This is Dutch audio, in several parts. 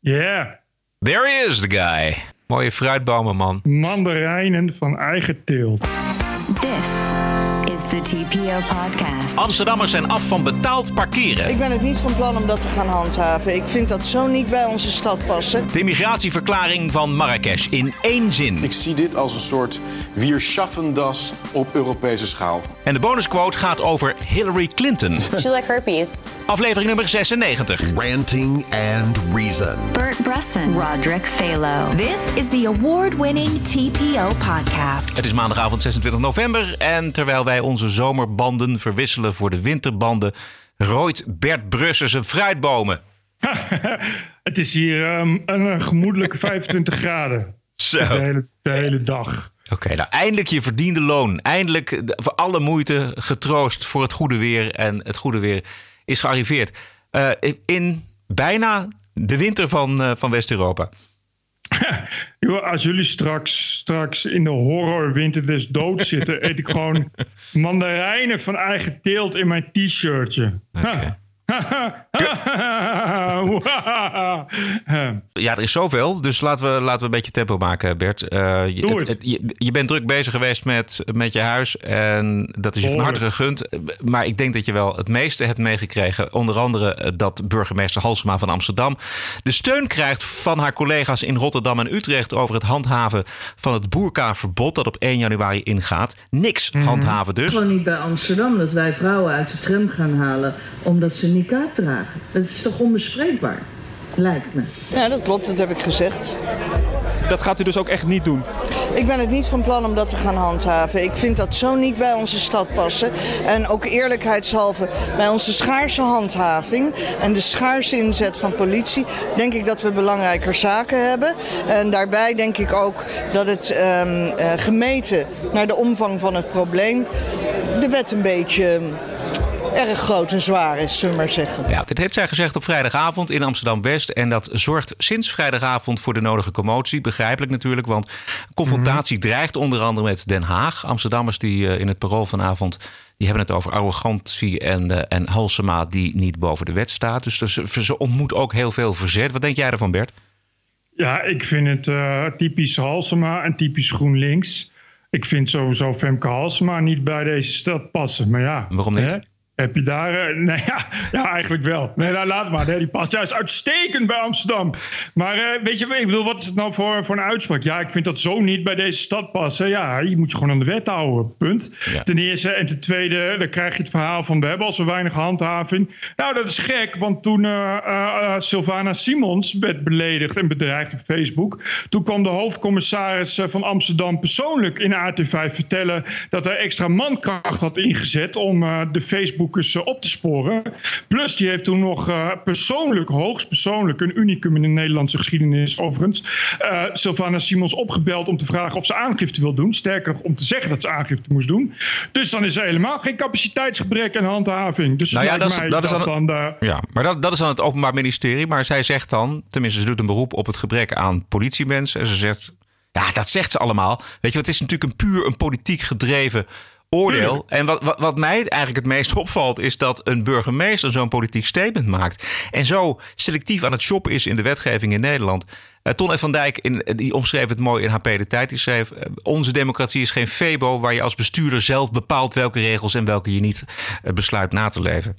Yeah. There he is, the guy. Mooie fruitbomen, man. Mandarijnen van eigen teelt. This is the TPO podcast. Amsterdammers zijn af van betaald parkeren. Ik ben het niet van plan om dat te gaan handhaven. Ik vind dat zo niet bij onze stad passen. De immigratieverklaring van Marrakesh in één zin. Ik zie dit als een soort Wir schaffen das op Europese schaal. En de bonusquote gaat over Hillary Clinton. you like herpes? Aflevering nummer 96. Ranting and Reason. Bert Bresson, Roderick Phalo. This is the award winning TPO podcast. Het is maandagavond 26 november en terwijl wij onze zomerbanden verwisselen voor de winterbanden, rooit Bert Brussen zijn fruitbomen. het is hier ehm, een gemoedelijke 25 graden. Zo. De hele, de hele dag. Oké, nou eindelijk je verdiende loon. Eindelijk de- voor alle moeite getroost voor het goede weer. En het goede weer is gearriveerd. Eh, in bijna de winter van, eh, van West-Europa. Als jullie straks, straks in de horrorwinter des doods zitten, eet ik gewoon mandarijnen van eigen teelt in mijn t-shirtje. Ja, er is zoveel. Dus laten we, laten we een beetje tempo maken, Bert. Eh, je, Doe het. je, je bent druk bezig geweest met, met je huis. En dat is je van harte gegund. Maar ik denk dat je wel het meeste hebt meegekregen. Onder andere eh, dat burgemeester Halsema van Amsterdam de steun krijgt van haar collega's in Rotterdam en Utrecht over het handhaven van het boerkaverbod dat op 1 januari ingaat. Niks Mhm. handhaven dus. Gewoon niet bij Amsterdam dat wij vrouwen uit de tram gaan halen omdat ze niqab dragen. Dat is toch onbespreekbaar? Lijkt me. Ja, dat klopt, dat heb ik gezegd. Dat gaat u dus ook echt niet doen. Ik ben het niet van plan om dat te gaan handhaven. Ik vind dat zo niet bij onze stad passen. En ook eerlijkheidshalve bij onze schaarse handhaving en de schaarse inzet van politie, denk ik dat we belangrijker zaken hebben. En daarbij denk ik ook dat het ehm, eh, gemeten naar de omvang van het probleem de wet een beetje ehm, erg groot en zwaar is, zullen we maar zeggen. Ja, dit heeft zij gezegd op vrijdagavond in Amsterdam-West. En dat zorgt sinds vrijdagavond voor de nodige commotie. Begrijpelijk natuurlijk, want confrontatie dreigt onder andere met Den Haag. Amsterdammers die eh, in het parool vanavond... die hebben het over arrogantie en, eh, en Halsema die niet boven de wet staat. Dus ze, ze ontmoet ook heel veel verzet. Wat denk jij ervan, Bert? Ja, ik vind het eh, typisch Halsema en typisch GroenLinks. Ik vind sowieso Femke Halsema niet bij deze stad passen. Maar ja, Waarom niet? hè? Heb je daar... nee, ja, ja, eigenlijk wel. Nee, nou, laat maar. Nee, die past juist uitstekend bij Amsterdam. Maar eh, weet je, ik bedoel, wat is het nou voor, voor een uitspraak? Ja, ik vind dat zo niet bij deze stad passen. Ja, je moet je gewoon aan de wet houden, punt. Ja. Ten eerste. En ten tweede, dan krijg je het verhaal van... we hebben al zo weinig handhaving. Nou, dat is gek, want toen eh, Sylvana Simons werd beledigd en bedreigd op Facebook... toen kwam de hoofdcommissaris van Amsterdam persoonlijk in AT5 vertellen... dat hij extra mankracht had ingezet om de Facebookers eh, op te sporen. Plus, die heeft toen nog eh, persoonlijk, hoogst persoonlijk... een unicum in de Nederlandse geschiedenis overigens... eh Sylvana Simons opgebeld om te vragen of ze aangifte wil doen. Sterker nog, om te zeggen dat ze aangifte moest doen. Dus dan is er helemaal geen capaciteitsgebrek en handhaving. Dus Nou ja, dat is- dat dan- de- Ja, maar dat, dat is dan het Openbaar Ministerie. Maar zij zegt dan, tenminste, ze doet een beroep op het gebrek aan politiemensen. En ze zegt, ja, dat zegt ze allemaal. Weet je, het is natuurlijk een puur een politiek gedreven oordeel. Tuurlijk. En wat, wat, wat mij eigenlijk het meest opvalt, is dat een burgemeester zo'n politiek statement maakt. En zo selectief aan het shoppen is in de wetgeving in Nederland. Eh, Ton F. van Dijk, in, die omschreef het mooi in HP De Tijd. Die schreef, eh, onze democratie is geen febo waar je als bestuurder zelf bepaalt welke regels en welke je niet eh, besluit na te leven.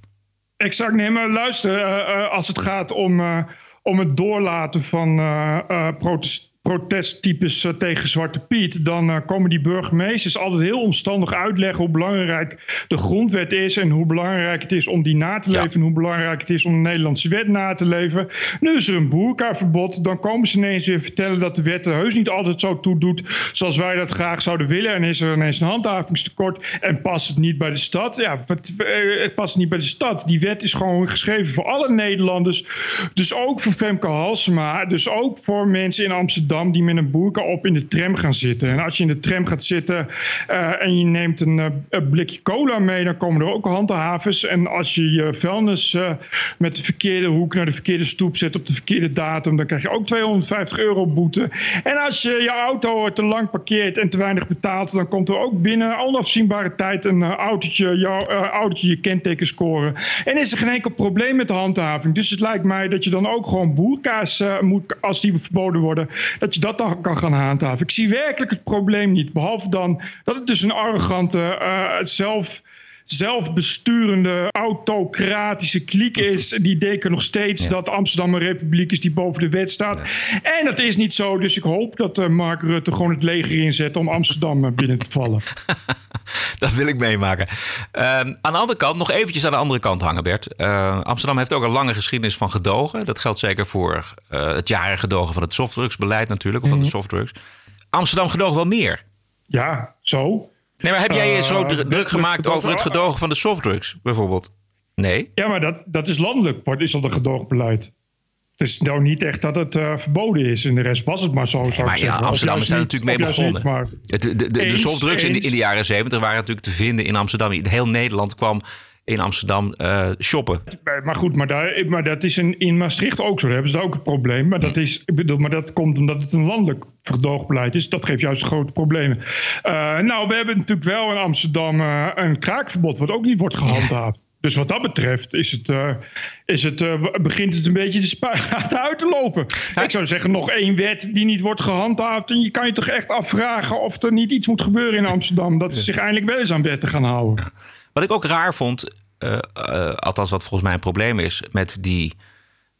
Exact, nee, maar luister, eh, eh, als het gaat om, eh, om het doorlaten van eh, eh, protest, protesttypes eh, tegen Zwarte Piet, dan eh, komen die burgemeesters altijd heel omstandig uitleggen hoe belangrijk de grondwet is en hoe belangrijk het is om die na te Ja. leven en hoe belangrijk het is om de Nederlandse wet na te leven. Nu is er een boerkaverbod, dan komen ze ineens weer vertellen dat de wet er heus niet altijd zo toe doet zoals wij dat graag zouden willen en is er ineens een handhavingstekort en past het niet bij de stad. Ja, eh, het past niet bij de stad. Die wet is gewoon geschreven voor alle Nederlanders, dus ook voor Femke Halsema, dus ook voor mensen in Amsterdam Die met een boerka op in de tram gaan zitten. En als je in de tram gaat zitten eh, en je neemt een, eh, een, blikje cola mee, dan komen er ook handhavers. En als je je vuilnis uh, met de verkeerde hoek naar de verkeerde stoep zet op de verkeerde datum, dan krijg je ook 250 euro boete. En als je je auto te lang parkeert en te weinig betaalt, dan komt er ook binnen onafzienbare tijd een autootje, jouw autootje je kenteken scoren. En is er geen enkel probleem met de handhaving. Dus het lijkt mij dat je dan ook gewoon boerka's moet, als die verboden worden, dat je dat dan kan gaan handhaven. Ik zie werkelijk het probleem niet. Behalve dan dat het dus een arrogante, uh, zelf zelfbesturende, autocratische kliek is. Die denken nog steeds dat Amsterdam een republiek is die boven de wet staat. En dat is niet zo. Dus ik hoop dat uh, Mark Rutte gewoon het leger inzet om Amsterdam eh, binnen te vallen. dat wil ik meemaken. Uh, aan de andere kant, nog eventjes aan de andere kant hangen, Bert. Uh, Amsterdam heeft ook een lange geschiedenis van gedogen. Dat geldt zeker voor het jarige gedogen van het softdrugsbeleid natuurlijk. Of van de mhm. softdrugs. Amsterdam gedogen wel meer. Ja, zo. Nee, maar heb jij je zo druk gemaakt over het gedogen van de softdrugs, bijvoorbeeld? Nee? Ja, maar dat, dat is landelijk, is dat een gedoogbeleid. Het is nou niet echt dat het uh, verboden is. In de rest was het maar zo, zou maar ik. Ja, Amsterdam is daar natuurlijk mee begonnen. maar... de, de, de, de softdrugs in de, in de, jaren zeventig waren natuurlijk te vinden in Amsterdam. Heel Nederland kwam in Amsterdam uh, shoppen. Maar goed, maar, daar, maar dat is in, in Maastricht ook zo. Daar hebben ze ook een probleem. Maar dat, is, ik bedoel, maar dat komt omdat het een landelijk verdoogbeleid is. Dat geeft juist grote problemen. Uh, nou, we hebben natuurlijk wel in Amsterdam uh, een kraakverbod... wat ook niet wordt gehandhaafd. Dus wat dat betreft is het, uh, is het, uh, begint het een beetje de spuigaten uit te lopen. Ik zou zeggen, nog één wet die niet wordt gehandhaafd. En je kan je toch echt afvragen of er niet iets moet gebeuren in Amsterdam. Dat ze zich eindelijk wel eens aan wetten gaan houden. Wat ik ook raar vond, uh, uh, althans wat volgens mij een probleem is met die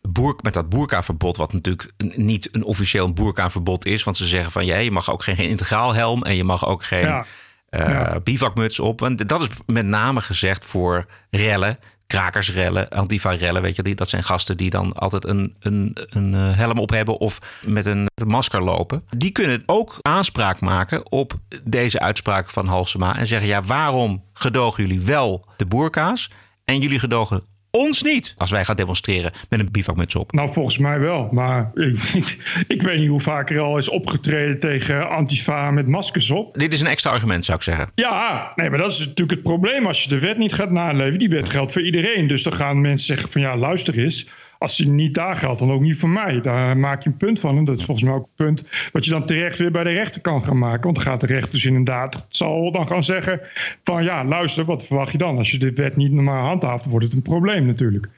boer, met dat boerkaverbod, wat natuurlijk niet een officieel boerkaverbod is, want ze zeggen van ja, je mag ook geen, geen integraal helm en je mag ook geen ja. Uh, ja. bivakmuts op. Want dat is met name gezegd voor rellen krakersrellen, antifa-rellen, weet je, die, dat zijn gasten die dan altijd een, een, een eh, helm op hebben of met een masker lopen. Die kunnen ook aanspraak maken op deze uitspraak van Halsema en zeggen: ja, waarom gedogen jullie wel de boerka's en jullie gedogen ons niet als wij gaan demonstreren met een bivakmuts op. Nou, volgens mij wel. Maar ik, ik weet niet hoe vaak er al is opgetreden tegen Antifa met maskers op. Dit is een extra argument, zou ik zeggen. Ja, nee, maar dat is natuurlijk het probleem. Als je de wet niet gaat naleven, die wet geldt voor iedereen. Dus dan gaan mensen zeggen van ja, luister eens als die niet daar geldt, dan ook niet voor mij. Daar maak je een punt van. En dat is volgens mij ook een punt wat je dan terecht weer bij de rechter kan gaan maken. Want dan gaat de rechter dus inderdaad, zal dan gaan zeggen van ja, luister, wat verwacht je dan? Als je de wet niet normaal handhaaft, wordt het een probleem natuurlijk.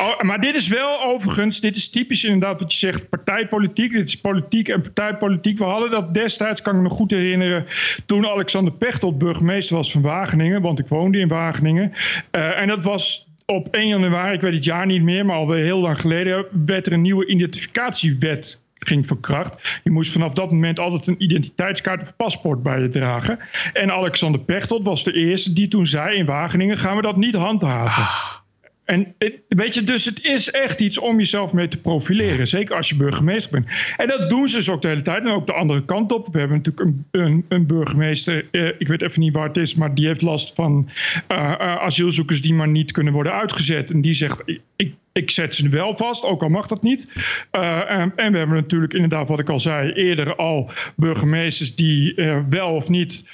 Oh, maar dit is wel overigens, dit is typisch inderdaad wat je zegt, partijpolitiek. Dit is politiek en partijpolitiek. We hadden dat destijds, kan ik me goed herinneren, toen Alexander Pechtold burgemeester was van Wageningen. Want ik woonde in Wageningen. Uh, en dat was op 1 januari, ik weet het jaar niet meer, maar alweer heel lang geleden, werd er een nieuwe identificatiewet ging verkracht. Je moest vanaf dat moment altijd een identiteitskaart of paspoort bij je dragen. En Alexander Pechtold was de eerste die toen zei in Wageningen gaan we dat niet handhaven. Ah. En weet je, dus het is echt iets om jezelf mee te profileren. Zeker als je burgemeester bent. En dat doen ze dus ook de hele tijd. En ook de andere kant op. We hebben natuurlijk een, een, een burgemeester. Eh, ik weet even niet waar het is. Maar die heeft last van uh, uh, asielzoekers die maar niet kunnen worden uitgezet. En die zegt. Ik, ik zet ze wel vast, ook al mag dat niet. Uh, en, en, we hebben natuurlijk inderdaad, wat ik al zei, eerder al burgemeesters die wel of niet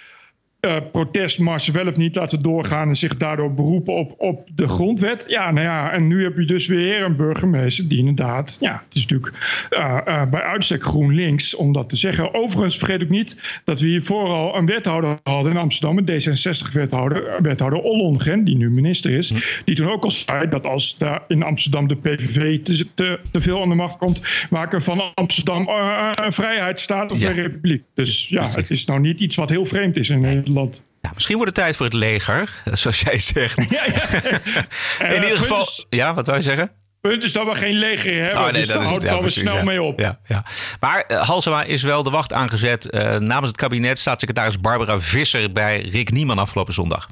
uh, protestmarsen wel of niet laten doorgaan en zich daardoor beroepen op, op de grondwet. Ja, nou ja, en nu heb je dus weer een burgemeester die inderdaad, ja, het is natuurlijk uh, uh, bij uitstek GroenLinks om dat te zeggen. Overigens vergeet ik niet dat we hier vooral een wethouder hadden in Amsterdam, een D66-wethouder, wethouder Ollongren, die nu minister is, hm. die toen ook al zei dat als daar in Amsterdam de PVV te, te, te veel aan de macht komt, maken van Amsterdam een vrijheidsstaat of ja. een republiek. Dus ja, het is nou niet iets wat heel vreemd is in Nederland. Ja, misschien wordt het tijd voor het leger, zoals jij zegt. Ja, ja. In ieder geval, ja, wat wil je zeggen? punt is dat we geen leger hebben. Oh, nee, dus daar houdt het ja, snel mee op. Ja, ja. Maar uh, Halsema is wel de wacht aangezet uh, namens het kabinet staatssecretaris Barbara Visser bij Rick Nieman afgelopen zondag.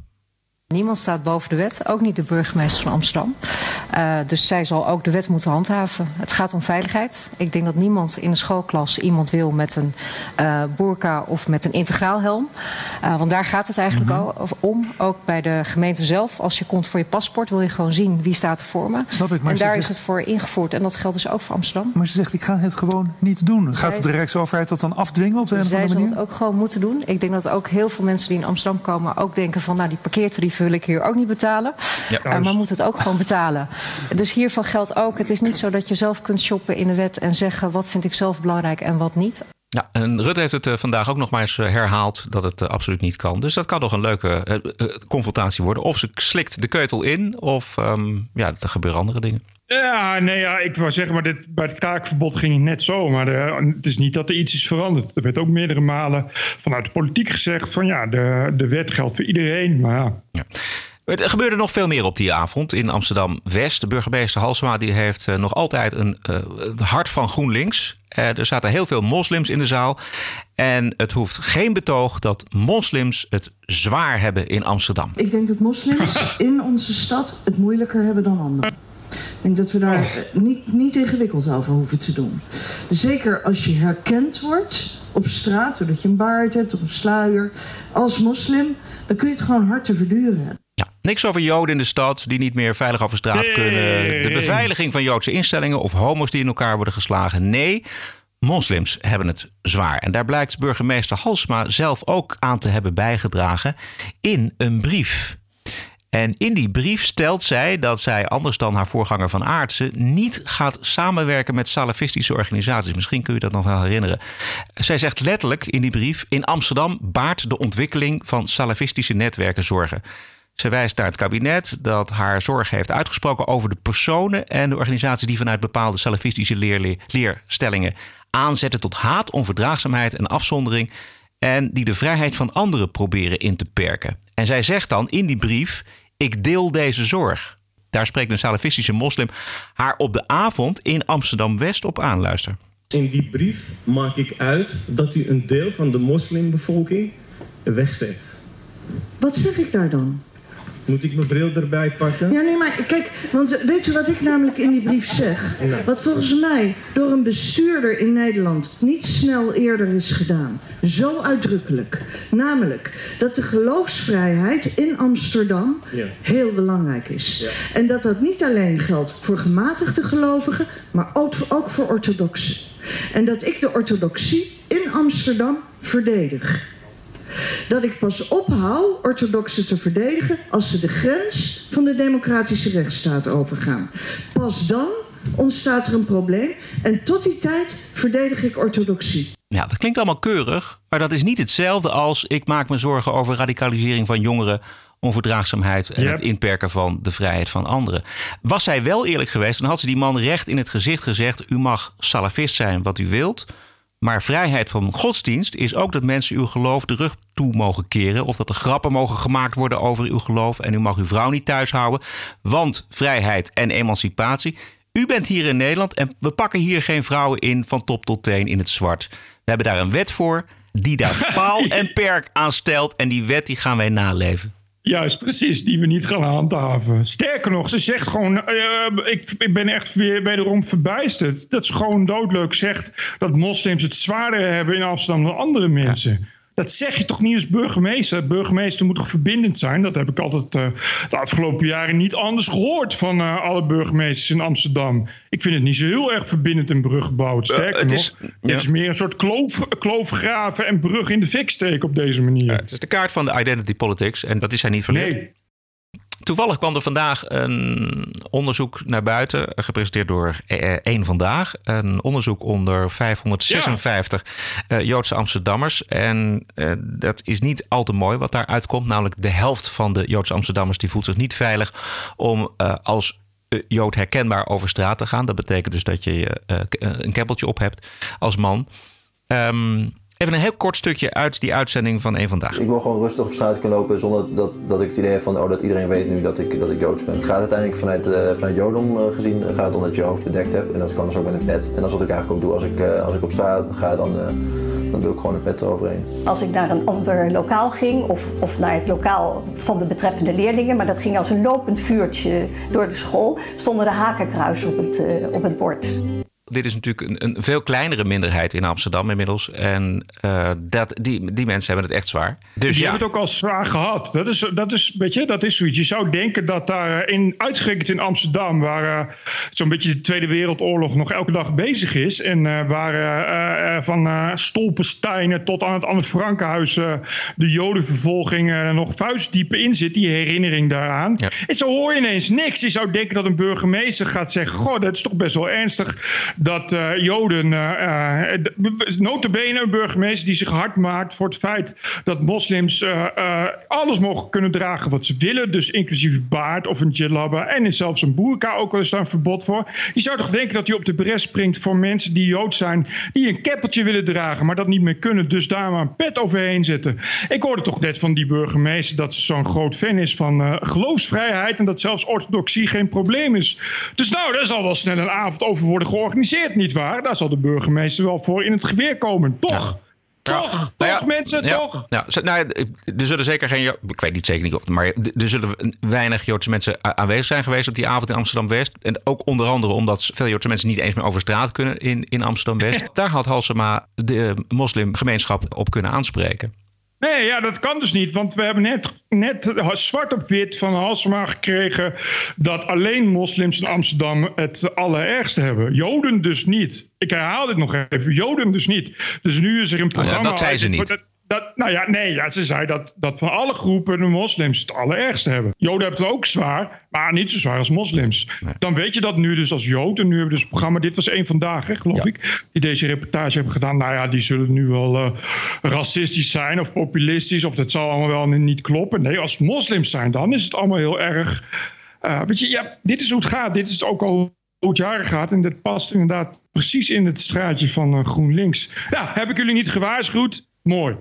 Niemand staat boven de wet, ook niet de burgemeester van Amsterdam. Uh, dus zij zal ook de wet moeten handhaven. Het gaat om veiligheid. Ik denk dat niemand in de schoolklas iemand wil met een uh, burka of met een integraal helm. Uh, want daar gaat het eigenlijk mm -hmm. om. Ook bij de gemeente zelf. Als je komt voor je paspoort wil je gewoon zien wie staat er voor me. Snap ik, maar en daar zegt... is het voor ingevoerd. En dat geldt dus ook voor Amsterdam. Maar ze zegt ik ga het gewoon niet doen. Gaat zij... de Rijksoverheid dat dan afdwingen op de een of andere manier? Zij zal het ook gewoon moeten doen. Ik denk dat ook heel veel mensen die in Amsterdam komen ook denken van nou die parkeertarief wil ik hier ook niet betalen. Ja, uh, maar moet het ook gewoon betalen. Dus hiervan geldt ook, het is niet zo dat je zelf kunt shoppen in de wet en zeggen wat vind ik zelf belangrijk en wat niet. Ja, en Rutte heeft het uh, vandaag ook nog maar eens herhaald dat het absoluut niet kan. Dus dat kan nog een leuke confrontatie worden. Of ze slikt de keutel in, of um, ja, er gebeuren andere dingen. Ja, nee, ja, ik wou zeggen, maar dit, bij het kraakverbod ging het net zo. Maar de, het is niet dat er iets is veranderd. Er werd ook meerdere malen vanuit de politiek gezegd van ja, de, de wet geldt voor iedereen. Maar ja. ja. Er gebeurde nog veel meer op die avond in Amsterdam-West. De burgemeester Halsema die heeft uh, nog altijd een uh, hart van GroenLinks. Uh, er zaten heel veel moslims in de zaal. En het hoeft geen betoog dat moslims het zwaar hebben in Amsterdam. Ik denk dat moslims in onze stad het moeilijker hebben dan anderen. Ik denk dat we daar niet, niet ingewikkeld over hoeven te doen. Zeker als je herkend wordt op straat, doordat je een baard hebt of een sluier, als moslim, dan kun je het gewoon hard te verduren hebben. Ja, niks over Joden in de stad die niet meer veilig over straat nee. kunnen. De beveiliging van Joodse instellingen of homo's die in elkaar worden geslagen. Nee, moslims hebben het zwaar. En daar blijkt burgemeester Halsma zelf ook aan te hebben bijgedragen in een brief. En in die brief stelt zij dat zij, anders dan haar voorganger van Aartsen, niet gaat samenwerken met salafistische organisaties. Misschien kun je dat nog wel herinneren. Zij zegt letterlijk in die brief: In Amsterdam baart de ontwikkeling van salafistische netwerken zorgen. Ze wijst naar het kabinet dat haar zorgen heeft uitgesproken over de personen en de organisaties die vanuit bepaalde salafistische leer leerstellingen aanzetten tot haat, onverdraagzaamheid en afzondering. En die de vrijheid van anderen proberen in te perken. En zij zegt dan in die brief: Ik deel deze zorg. Daar spreekt een salafistische moslim haar op de avond in Amsterdam West op aan. Luister. In die brief maak ik uit dat u een deel van de moslimbevolking wegzet. Wat zeg ik daar dan? Moet ik mijn bril erbij pakken? Ja, nee, maar kijk, want weet je wat ik namelijk in die brief zeg? Wat volgens mij door een bestuurder in Nederland niet snel eerder is gedaan. Zo uitdrukkelijk. Namelijk dat de geloofsvrijheid in Amsterdam Ja. heel belangrijk is. Ja. En dat dat niet alleen geldt voor gematigde gelovigen, maar ook, ook voor orthodoxen. En dat ik de orthodoxie in Amsterdam verdedig. Dat ik pas ophoud orthodoxen te verdedigen als ze de grens van de democratische rechtsstaat overgaan. Pas dan ontstaat er een probleem en tot die tijd verdedig ik orthodoxie. Ja, dat klinkt allemaal keurig, maar dat is niet hetzelfde als ik maak me zorgen over radicalisering van jongeren, onverdraagzaamheid en Yep. het inperken van de vrijheid van anderen. Was zij wel eerlijk geweest, dan had ze die man recht in het gezicht gezegd: U mag salafist zijn wat u wilt. Maar vrijheid van godsdienst is ook dat mensen uw geloof de rug toe mogen keren. Of dat er grappen mogen gemaakt worden over uw geloof. En u mag uw vrouw niet thuis houden. Want vrijheid en emancipatie. U bent hier in Nederland en we pakken hier geen vrouwen in van top tot teen in het zwart. We hebben daar een wet voor die daar paal en perk aan stelt. En die wet die gaan wij naleven. Juist, precies, die we niet gaan handhaven. Sterker nog, ze zegt gewoon, eh, ik, ik ben echt weer wederom verbijsterd. Dat ze gewoon doodleuk zegt dat moslims het zwaarder hebben in Amsterdam dan andere mensen. Dat zeg je toch niet als burgemeester? Burgemeester moet toch verbindend zijn? Dat heb ik altijd eh, de afgelopen jaren niet anders gehoord van eh, alle burgemeesters in Amsterdam. Ik vind het niet zo heel erg verbindend en brug gebouwd. Sterker het nog, is- het ja. is meer een soort kloof, kloofgraven en brug in de fik steken op deze manier. Het is de kaart van de identity politics en dat is hij niet verleerd. Nee, Toevallig kwam er vandaag een onderzoek naar buiten, gepresenteerd door eh, Eén Vandaag. Een onderzoek onder 556 eh, Joodse Amsterdammers. En eh, dat is niet al te mooi wat daar uitkomt. Namelijk de helft van de Joodse Amsterdammers die voelt zich niet veilig om eh, als eh, Jood herkenbaar over straat te gaan. Dat betekent dus dat je eh, eh, een keppeltje op hebt als man. Ehm, Even een heel kort stukje uit die uitzending van één vandaag. Ik wil gewoon rustig op straat kunnen lopen zonder dat, dat ik het idee heb van oh, dat iedereen weet nu dat ik, dat ik Joods ben. Het gaat uiteindelijk vanuit, uh, vanuit Jodom uh, gezien, gaat het om dat je hoofd bedekt hebt. En dat kan dus ook met een pet. En dat is wat ik eigenlijk ook doe. Als ik, uh, als ik op straat ga, dan, dan doe ik gewoon een pet eroverheen. Als ik naar een ander lokaal ging, of, of naar het lokaal van de betreffende leerlingen, maar dat ging als een lopend vuurtje door de school, stonden de hakenkruis op het, op het bord dit is natuurlijk een, een, veel kleinere minderheid in Amsterdam inmiddels. En uh, dat, die, die mensen hebben het echt zwaar. Dus je ja. hebt het ook al zwaar gehad. Dat is, dat is, weet je, dat is zoiets. Je zou denken dat daar in, uitgerekend in Amsterdam, waar uh, zo'n beetje de Tweede Wereldoorlog nog elke dag bezig is. En uh, waar van Stolpensteinen tot aan het Anne Frankenhuis de Jodenvervolging nog vuistdiep in zit, die herinnering daaraan. Ja. En zo hoor je ineens niks. Je zou denken dat een burgemeester gaat zeggen: Goh, dat is toch best wel ernstig dat uh, Joden, uh, notabene een burgemeester die zich hard maakt voor het feit dat moslims alles mogen kunnen dragen wat ze willen, dus inclusief baard of een jilabba en zelfs een boerka, ook al is daar een verbod voor. Je zou toch denken dat hij op de bres springt voor mensen die Jood zijn, die een keppeltje willen dragen, maar dat niet meer kunnen, dus daar maar een pet overheen zetten. Ik hoorde toch net van die burgemeester dat ze zo'n groot fan is van geloofsvrijheid en dat zelfs orthodoxie geen probleem is. Dus nou, daar zal wel snel een avond over worden georganiseerd niet waar? Daar zal de burgemeester wel voor in het geweer komen. Toch? Toch, ja. toch nou ja, mensen, ja, toch? Ja, nou, er zullen zeker geen, ik weet niet zeker niet of, maar er zullen weinig Joodse mensen aanwezig zijn geweest op die avond in Amsterdam West. En ook onder andere omdat veel Joodse mensen niet eens meer over straat kunnen in, in Amsterdam West. Daar had Halsema de moslimgemeenschap op kunnen aanspreken. Nee, ja, dat kan dus niet. Want we hebben net, net zwart op wit van Halsema gekregen... dat alleen moslims in Amsterdam het allerergste hebben. Joden dus niet. Ik herhaal dit nog even. Joden dus niet. Dus nu is er een programma... Oh ja, dat zei ze niet. Dat, nou ja, nee, ja, ze zei dat, dat van alle groepen de moslims het allerergste hebben. Joden hebben het ook zwaar, maar niet zo zwaar als moslims. Dan weet je dat nu dus als Jood. En nu hebben we dus het programma, dit was één vandaag, hè, geloof ik, die deze reportage hebben gedaan. Nou ja, die zullen nu wel uh, racistisch zijn of populistisch, of dat zal allemaal wel niet kloppen. Nee, als moslims zijn, dan is het allemaal heel erg. Uh, weet je, ja, dit is hoe het gaat. Dit is ook al hoe het jaren gaat. En dat past inderdaad precies in het straatje van uh, GroenLinks. Ja, heb ik jullie niet gewaarschuwd? Mooi.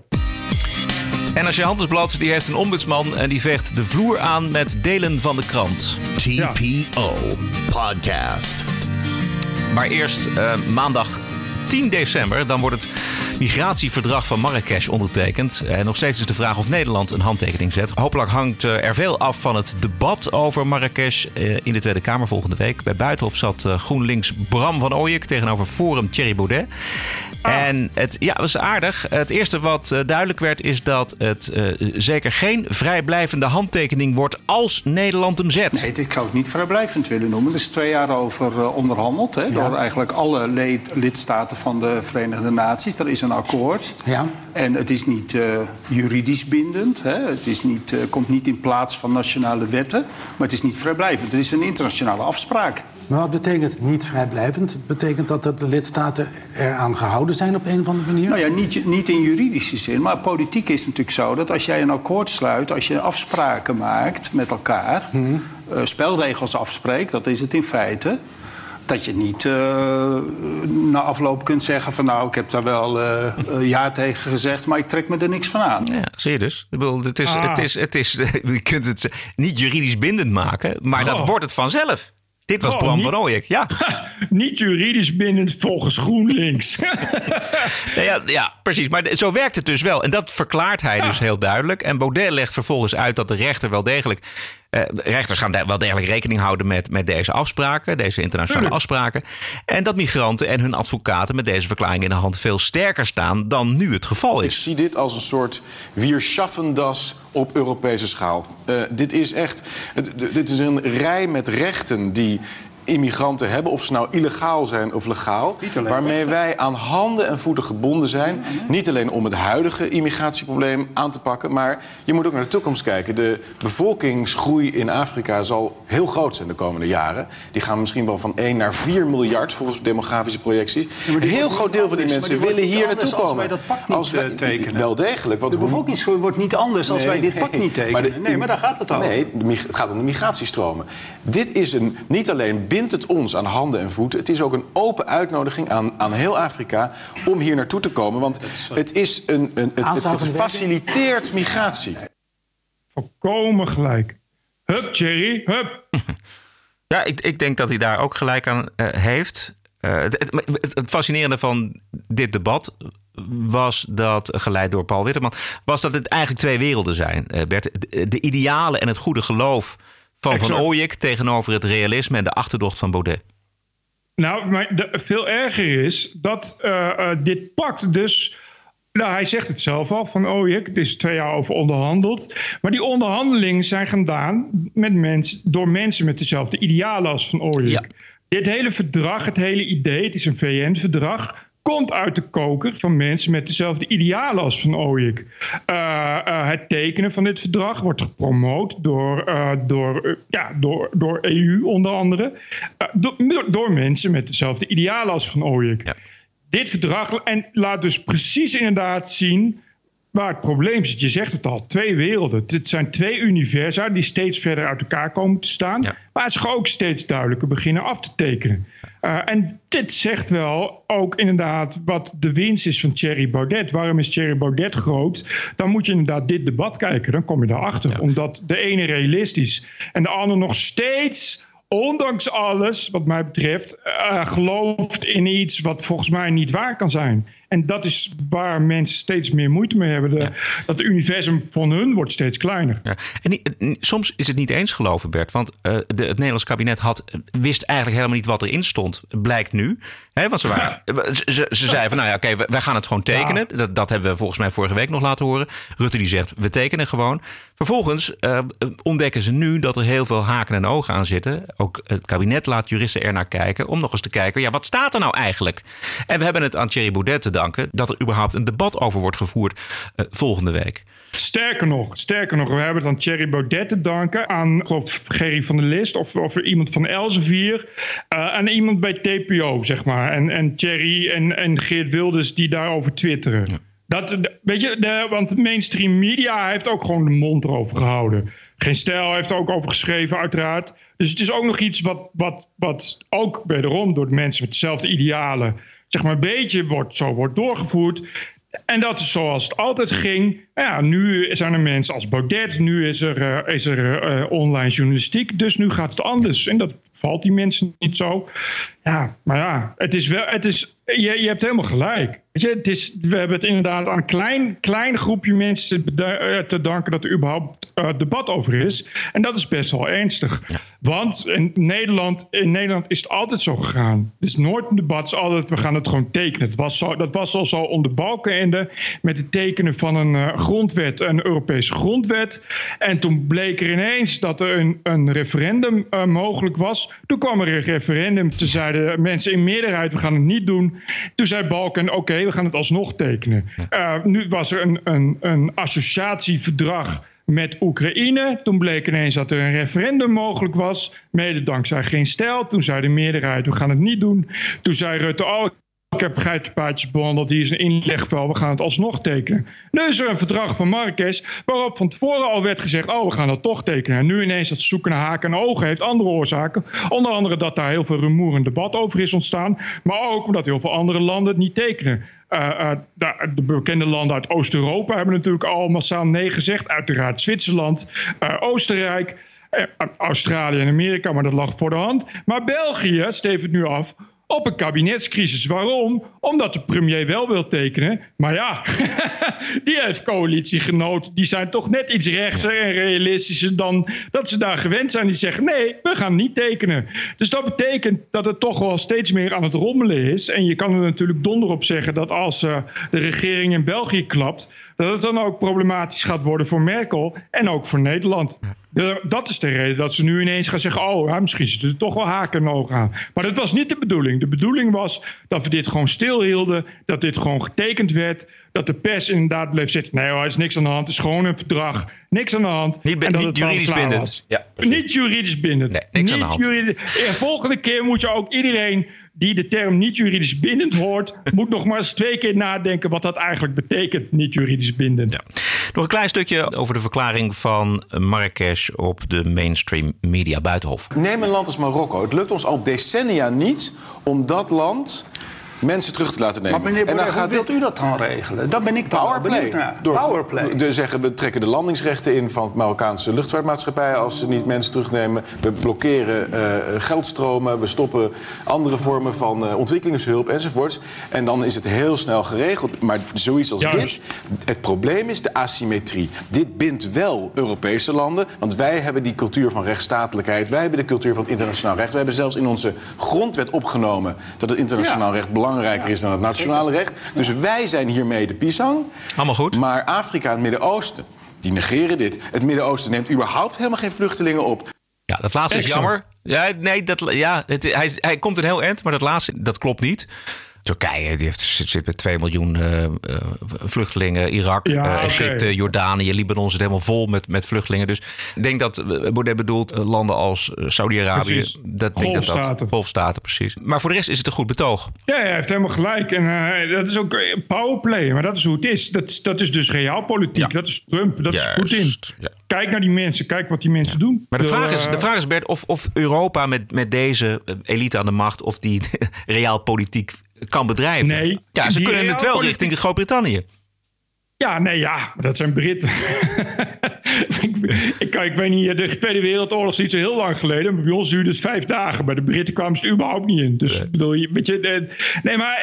En als je Handelsblad, die heeft een ombudsman en die vecht de vloer aan met delen van de krant. TPO Podcast. Maar eerst uh, maandag 10 december, dan wordt het migratieverdrag van Marrakesh ondertekend. En nog steeds is de vraag of Nederland een handtekening zet. Hopelijk hangt eh, er veel af van het debat over Marrakesh eh, in de Tweede Kamer volgende week. Bij Buitenhof zat GroenLinks Bram van Ooyek tegenover Forum Thierry Baudet. Ah. En het ja, was aardig. Het eerste wat uh, duidelijk werd is dat het uh, zeker geen vrijblijvende handtekening wordt als Nederland hem zet. Nee, ik zou het niet vrijblijvend willen noemen. Er is twee jaar over uh, onderhandeld hè, ja. door eigenlijk alle lid, lidstaten van de Verenigde Naties. Er is een akkoord. Ja. En het is niet juridisch bindend. Hè. Het is niet, komt niet in plaats van nationale wetten. Maar het is niet vrijblijvend. Het is een internationale afspraak. Maar wat betekent niet vrijblijvend? Het betekent dat de lidstaten eraan gehouden zijn op een of andere manier? Nou ja, niet, niet in juridische zin. Maar politiek is het natuurlijk zo dat als jij een akkoord sluit, als je afspraken maakt met elkaar, hmm. uh, spelregels afspreekt, dat is het in feite. Dat je niet uh, na afloop kunt zeggen van nou, ik heb daar wel uh, ja tegen gezegd, maar ik trek me er niks van aan. Ja, zie je dus. Ik bedoel, het is, ah. het is, het is, je kunt het niet juridisch bindend maken, maar oh. dat wordt het vanzelf. Dit was oh, Bram van Ooyek, ja. niet juridisch binnen volgens GroenLinks. nee, ja, ja, precies. Maar zo werkt het dus wel. En dat verklaart hij dus heel duidelijk. En Baudet legt vervolgens uit dat de rechter wel degelijk uh, rechters gaan wel degelijk rekening houden met, met deze afspraken, deze internationale afspraken. En dat migranten en hun advocaten met deze verklaring in de hand veel sterker staan dan nu het geval is. Ik zie dit als een soort Wierschaffendas op Europese schaal. Uh, dit is echt. Dit is een rij met rechten die immigranten hebben, of ze nou illegaal zijn of legaal, waarmee wij aan handen en voeten gebonden zijn. Niet alleen om het huidige immigratieprobleem aan te pakken, maar je moet ook naar de toekomst kijken. De bevolkingsgroei in Afrika zal heel groot zijn de komende jaren. Die gaan misschien wel van 1 naar 4 miljard volgens demografische projecties. een heel groot deel van die mensen willen hier naartoe komen. Als wij dat pak niet als wij, tekenen. Wel degelijk. Want de bevolkingsgroei wordt niet anders als wij dit pak niet tekenen. Maar de, nee, maar daar gaat het over. Nee, het gaat om de migratiestromen. Dit is een, niet alleen binnen bindt het ons aan handen en voeten. Het is ook een open uitnodiging aan, aan heel Afrika om hier naartoe te komen. Want het, is een, een, het, het, het faciliteert migratie. Volkomen gelijk. Hup, Jerry, hup. Ja, ik, ik denk dat hij daar ook gelijk aan uh, heeft. Uh, het, het, het, fascinerende van dit debat was dat, geleid door Paul Witteman, was dat het eigenlijk twee werelden zijn, uh, Bert. De ideale en het goede geloof van exact. Van Ooyek tegenover het realisme en de achterdocht van Baudet. Nou, maar de, veel erger is dat dit pakt dus nou, hij zegt het zelf al, van oh, er is twee jaar over onderhandeld. Maar die onderhandelingen zijn gedaan met mensen, door mensen met dezelfde idealen als Van Ooyek. Ja. Dit hele verdrag, het hele idee, het is een VN-verdrag, komt uit de koker van mensen met dezelfde idealen als Van Ooyek. Uh, uh, het tekenen van dit verdrag wordt gepromoot door, uh, door, ja, door, door EU onder andere. door, door mensen met dezelfde idealen als Van Ooyek. Ja dit verdrag en laat dus precies inderdaad zien waar het probleem zit. Je zegt het al, twee werelden. Het zijn twee universa die steeds verder uit elkaar komen te staan. Ja. Maar ze ook steeds duidelijker beginnen af te tekenen. Uh, en dit zegt wel ook inderdaad wat de winst is van Thierry Baudet. Waarom is Thierry Baudet groot? Dan moet je inderdaad dit debat kijken. Dan kom je daarachter. Ja. Omdat de ene realistisch en de ander nog steeds ondanks alles, wat mij betreft, uh, gelooft in iets wat volgens mij niet waar kan zijn. En dat is waar mensen steeds meer moeite mee hebben. De, ja. Dat het universum van hun wordt steeds kleiner. Ja. En soms is het niet eens geloven, Bert. Want uh, de, het Nederlands kabinet had, wist eigenlijk helemaal niet wat erin stond. Blijkt nu. Want ze, waren, ze, ze zeiden van, nou ja, oké, okay, wij gaan het gewoon tekenen. Ja. Dat, dat hebben we volgens mij vorige week nog laten horen. Rutte die zegt, we tekenen gewoon. Vervolgens uh, ontdekken ze nu dat er heel veel haken en ogen aan zitten. Ook het kabinet laat juristen er naar kijken. Om nog eens te kijken, ja, wat staat er nou eigenlijk? En we hebben het aan Thierry Baudet danken dat er überhaupt een debat over wordt gevoerd uh, volgende week. Sterker nog, sterker nog, we hebben aan Thierry Baudet te danken, aan geloof Gerry van der List of, of iemand van Elsevier, uh, en iemand bij TPO, zeg maar. En, en Thierry en, en Geert Wilders die daarover twitteren. Ja. Dat, weet je, de, want mainstream media heeft ook gewoon de mond erover gehouden. Geen Stijl heeft er ook over geschreven, uiteraard. Dus het is ook nog iets wat, wat, wat ook wederom door de mensen met dezelfde idealen zeg maar een beetje wordt, zo wordt doorgevoerd. En dat is zoals het altijd ging. Ja, nu zijn er mensen als Baudet, nu is er, uh, is er uh, online journalistiek, dus nu gaat het anders. En dat valt die mensen niet zo. Ja, maar ja, het is wel, het is, je, je hebt helemaal gelijk. Weet je, het is, we hebben het inderdaad aan een klein, klein groepje mensen te, te danken dat er überhaupt uh, debat over is. En dat is best wel ernstig. Ja. Want in Nederland, in Nederland is het altijd zo gegaan. Het is nooit een debat, het is altijd we gaan het gewoon tekenen. Het was zo, dat was al zo onder Balkenende met het tekenen van een uh, grondwet, een Europese grondwet. En toen bleek er ineens dat er een, een referendum uh, mogelijk was. Toen kwam er een referendum, toen zeiden mensen in meerderheid, we gaan het niet doen. Toen zei Balken, oké, okay, we gaan het alsnog tekenen. Uh, nu was er een, een, een associatieverdrag met Oekraïne. Toen bleek ineens dat er een referendum mogelijk was. Mede dankzij geen stijl. Toen zei de meerderheid, we gaan het niet doen. Toen zei Rutte, oh, ik heb geitenpaadjes behandeld, hier is een inlegvel, we gaan het alsnog tekenen. Nu is er een verdrag van Marrakesh waarop van tevoren al werd gezegd, oh we gaan dat toch tekenen. En nu ineens dat zoeken naar haken en ogen heeft andere oorzaken. Onder andere dat daar heel veel rumoer en debat over is ontstaan. Maar ook omdat heel veel andere landen het niet tekenen. Uh, uh, de, de, bekende landen uit Oost-Europa hebben natuurlijk al massaal nee gezegd. Uiteraard Zwitserland, uh, Oostenrijk. Australië en Amerika, maar dat lag voor de hand. Maar België steeft het nu af op een kabinetscrisis. Waarom? Omdat de premier wel wil tekenen. Maar ja, die heeft coalitiegenoten. Die zijn toch net iets rechtser en realistischer dan dat ze daar gewend zijn. Die zeggen nee, we gaan niet tekenen. Dus dat betekent dat het toch wel steeds meer aan het rommelen is. En je kan er natuurlijk donder op zeggen dat als uh, de regering in België klapt dat het dan ook problematisch gaat worden voor Merkel en ook voor Nederland. De, dat is de reden dat ze nu ineens gaan zeggen: oh, ja, misschien zitten er toch wel haken en ogen aan. Maar dat was niet de bedoeling. De bedoeling was dat we dit gewoon stilhielden, dat dit gewoon getekend werd. Dat de pers inderdaad bleef zitten. Nee, hoor, er is niks aan de hand. Het is gewoon een verdrag. Niks aan de hand. Niet, en dat niet juridisch bindend. Ja, niet juridisch bindend. Nee, niks niet aan de hand. Juridisch, en volgende keer moet je ook iedereen die de term niet juridisch bindend hoort, moet nog maar eens twee keer nadenken wat dat eigenlijk betekent, niet juridisch bindend. Nog een klein stukje over de verklaring van Marrakesh op de mainstream media buitenhof. Neem een land als Marokko. Het lukt ons al decennia niet om dat land mensen terug te laten nemen. Maar meneer en dan Borrell, hoe wilt u dat dan regelen? Daar ben ik dan Powerplay. naar. Door, Powerplay. De zeggen, we trekken de landingsrechten in van Marokkaanse luchtvaartmaatschappijen als ze niet mensen terugnemen. We blokkeren eh, geldstromen, we stoppen andere vormen van eh, ontwikkelingshulp enzovoorts. En dan is het heel snel geregeld. Maar zoiets als Juist. dit, het probleem is de asymmetrie. Dit bindt wel Europese landen, want wij hebben die cultuur van rechtsstatelijkheid. Wij hebben de cultuur van het internationaal recht. We hebben zelfs in onze grondwet opgenomen dat het internationaal recht belangrijker is dan het nationale recht. Dus wij zijn hiermee de pisang. Allemaal goed. Maar Afrika en het Midden-Oosten, die negeren dit. Het Midden-Oosten neemt überhaupt helemaal geen vluchtelingen op. Ja, dat laatste is jammer. Ja, nee, dat, ja, het, hij, hij komt een heel eind, maar dat laatste, dat klopt niet. Turkije die heeft, zit, met 2 miljoen eh, eh, vluchtelingen. Irak, Ja, eh. Egypte, Jordanië, Libanon zit helemaal vol met, met vluchtelingen. Dus ik denk dat Baudet bedoelt landen als Saudi-Arabië. Dat, denk dat dat- Golfstaten. Golfstaten, precies. Maar voor de rest is het een goed betoog. Ja, hij heeft helemaal gelijk. En dat is ook powerplay, maar dat is hoe het is. Dat, is- dat is dus realpolitiek. Dat is Trump, dat Juist, is Poetin. ja. Kijk naar die mensen, kijk wat die mensen doen. Maar de vraag, is, de vraag is, Bert, of, of Europa met, met deze elite aan de macht... of die realpolitiek kan bedrijven. Nee, Ja, ze kunnen het wel richting Groot-Brittannië. Ja, nee, ja, maar dat zijn Britten. ik, ik, ik weet niet, de Tweede Wereldoorlog is niet zo heel lang geleden. Maar bij ons duurde het vijf dagen. Bij de Britten kwamen ze er überhaupt niet in. Dus bedoel, je- weet je, nee, maar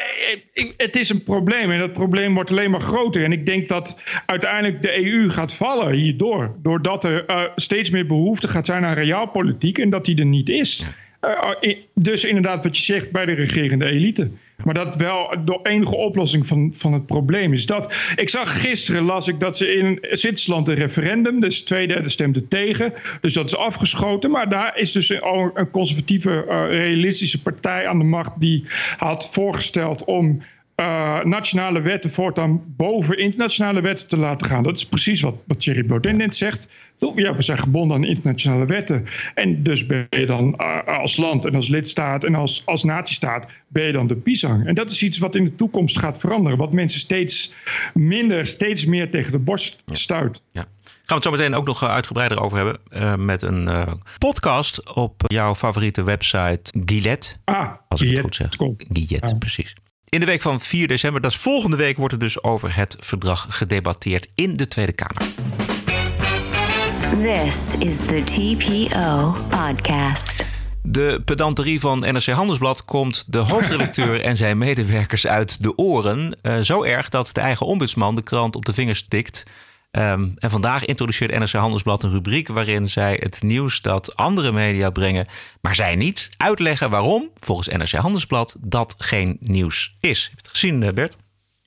ik- het is een probleem. En dat probleem wordt alleen maar groter. En ik denk dat uiteindelijk de EU gaat vallen hierdoor. Doordat er eh, steeds meer behoefte gaat zijn aan realpolitiek. En dat die er niet is. Eh, eh, dus inderdaad, wat je zegt bij de regerende elite. Maar dat wel de enige oplossing van, van het probleem is dat. Ik zag gisteren, las ik dat ze in Zwitserland een referendum, dus twee derde stemde tegen. Dus dat is afgeschoten. Maar daar is dus al een conservatieve, eh, realistische partij aan de macht die had voorgesteld om. Eh, nationale wetten voortaan boven internationale wetten te laten gaan. Dat is precies wat, wat Thierry Baudet net zegt. Ja, we zijn gebonden aan internationale wetten. En dus ben je dan eh, als land en als lidstaat en als, als natiestaat... ben je dan de pisang. En dat is iets wat in de toekomst gaat veranderen. Wat mensen steeds minder, steeds meer tegen de borst stuit. Ja. Gaan we het zo meteen ook nog eh, uitgebreider over hebben. met een podcast op jouw favoriete website Gillette. Ah, Als ik het goed zeg. Gillette, precies. In de week van 4 december, dat is volgende week, wordt er dus over het verdrag gedebatteerd in de Tweede Kamer. This is the TPO podcast. De pedanterie van NRC Handelsblad komt de hoofdredacteur en zijn medewerkers uit de oren. Eh, zo erg dat de eigen ombudsman de krant op de vingers tikt. Ehm, en vandaag introduceert NRC Handelsblad een rubriek waarin zij het nieuws dat andere media brengen, maar zij niet, uitleggen waarom, volgens NRC Handelsblad, dat geen nieuws is. Heb je het gezien, eh, Bert?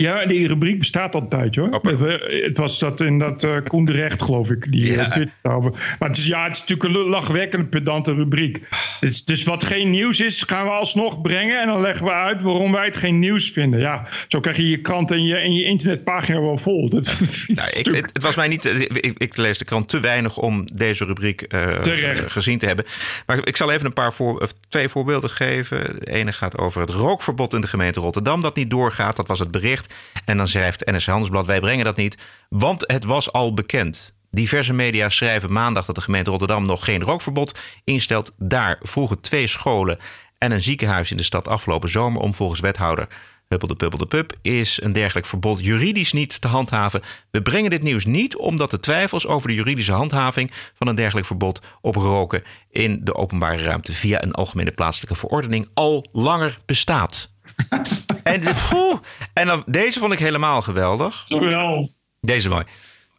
Ja, die rubriek bestaat al een tijdje hoor. Eh, Het was dat in dat eh Koen de Recht, geloof ik, die Ja. ja. over. Maar het is, ja, het is natuurlijk een lachwekkende pedante rubriek. Dus, dus wat geen nieuws is, gaan we alsnog brengen. En dan leggen we uit waarom wij het geen nieuws vinden. Ja, zo krijg je je krant en je, en je internetpagina wel vol. Dat, Nou, ik, het, het was mij niet. eh, Ik, ik lees de krant te weinig om deze rubriek eh, Terecht. gezien te hebben. Maar ik zal even een paar voor, twee voorbeelden geven. De ene gaat over het rookverbod in de gemeente Rotterdam dat niet doorgaat. Dat was het bericht. En dan schrijft NS Handelsblad: wij brengen dat niet, want het was al bekend. Diverse media schrijven maandag dat de gemeente Rotterdam nog geen rookverbod instelt. Daar vroegen twee scholen en een ziekenhuis in de stad afgelopen zomer om volgens wethouder Huppel de Puppel de Pup is een dergelijk verbod juridisch niet te handhaven. We brengen dit nieuws niet omdat de twijfels over de juridische handhaving van een dergelijk verbod op roken in de openbare ruimte via een algemene plaatselijke verordening al langer bestaat. en, de- poeh. en dan, deze vond ik helemaal geweldig. Wel. Deze mooi.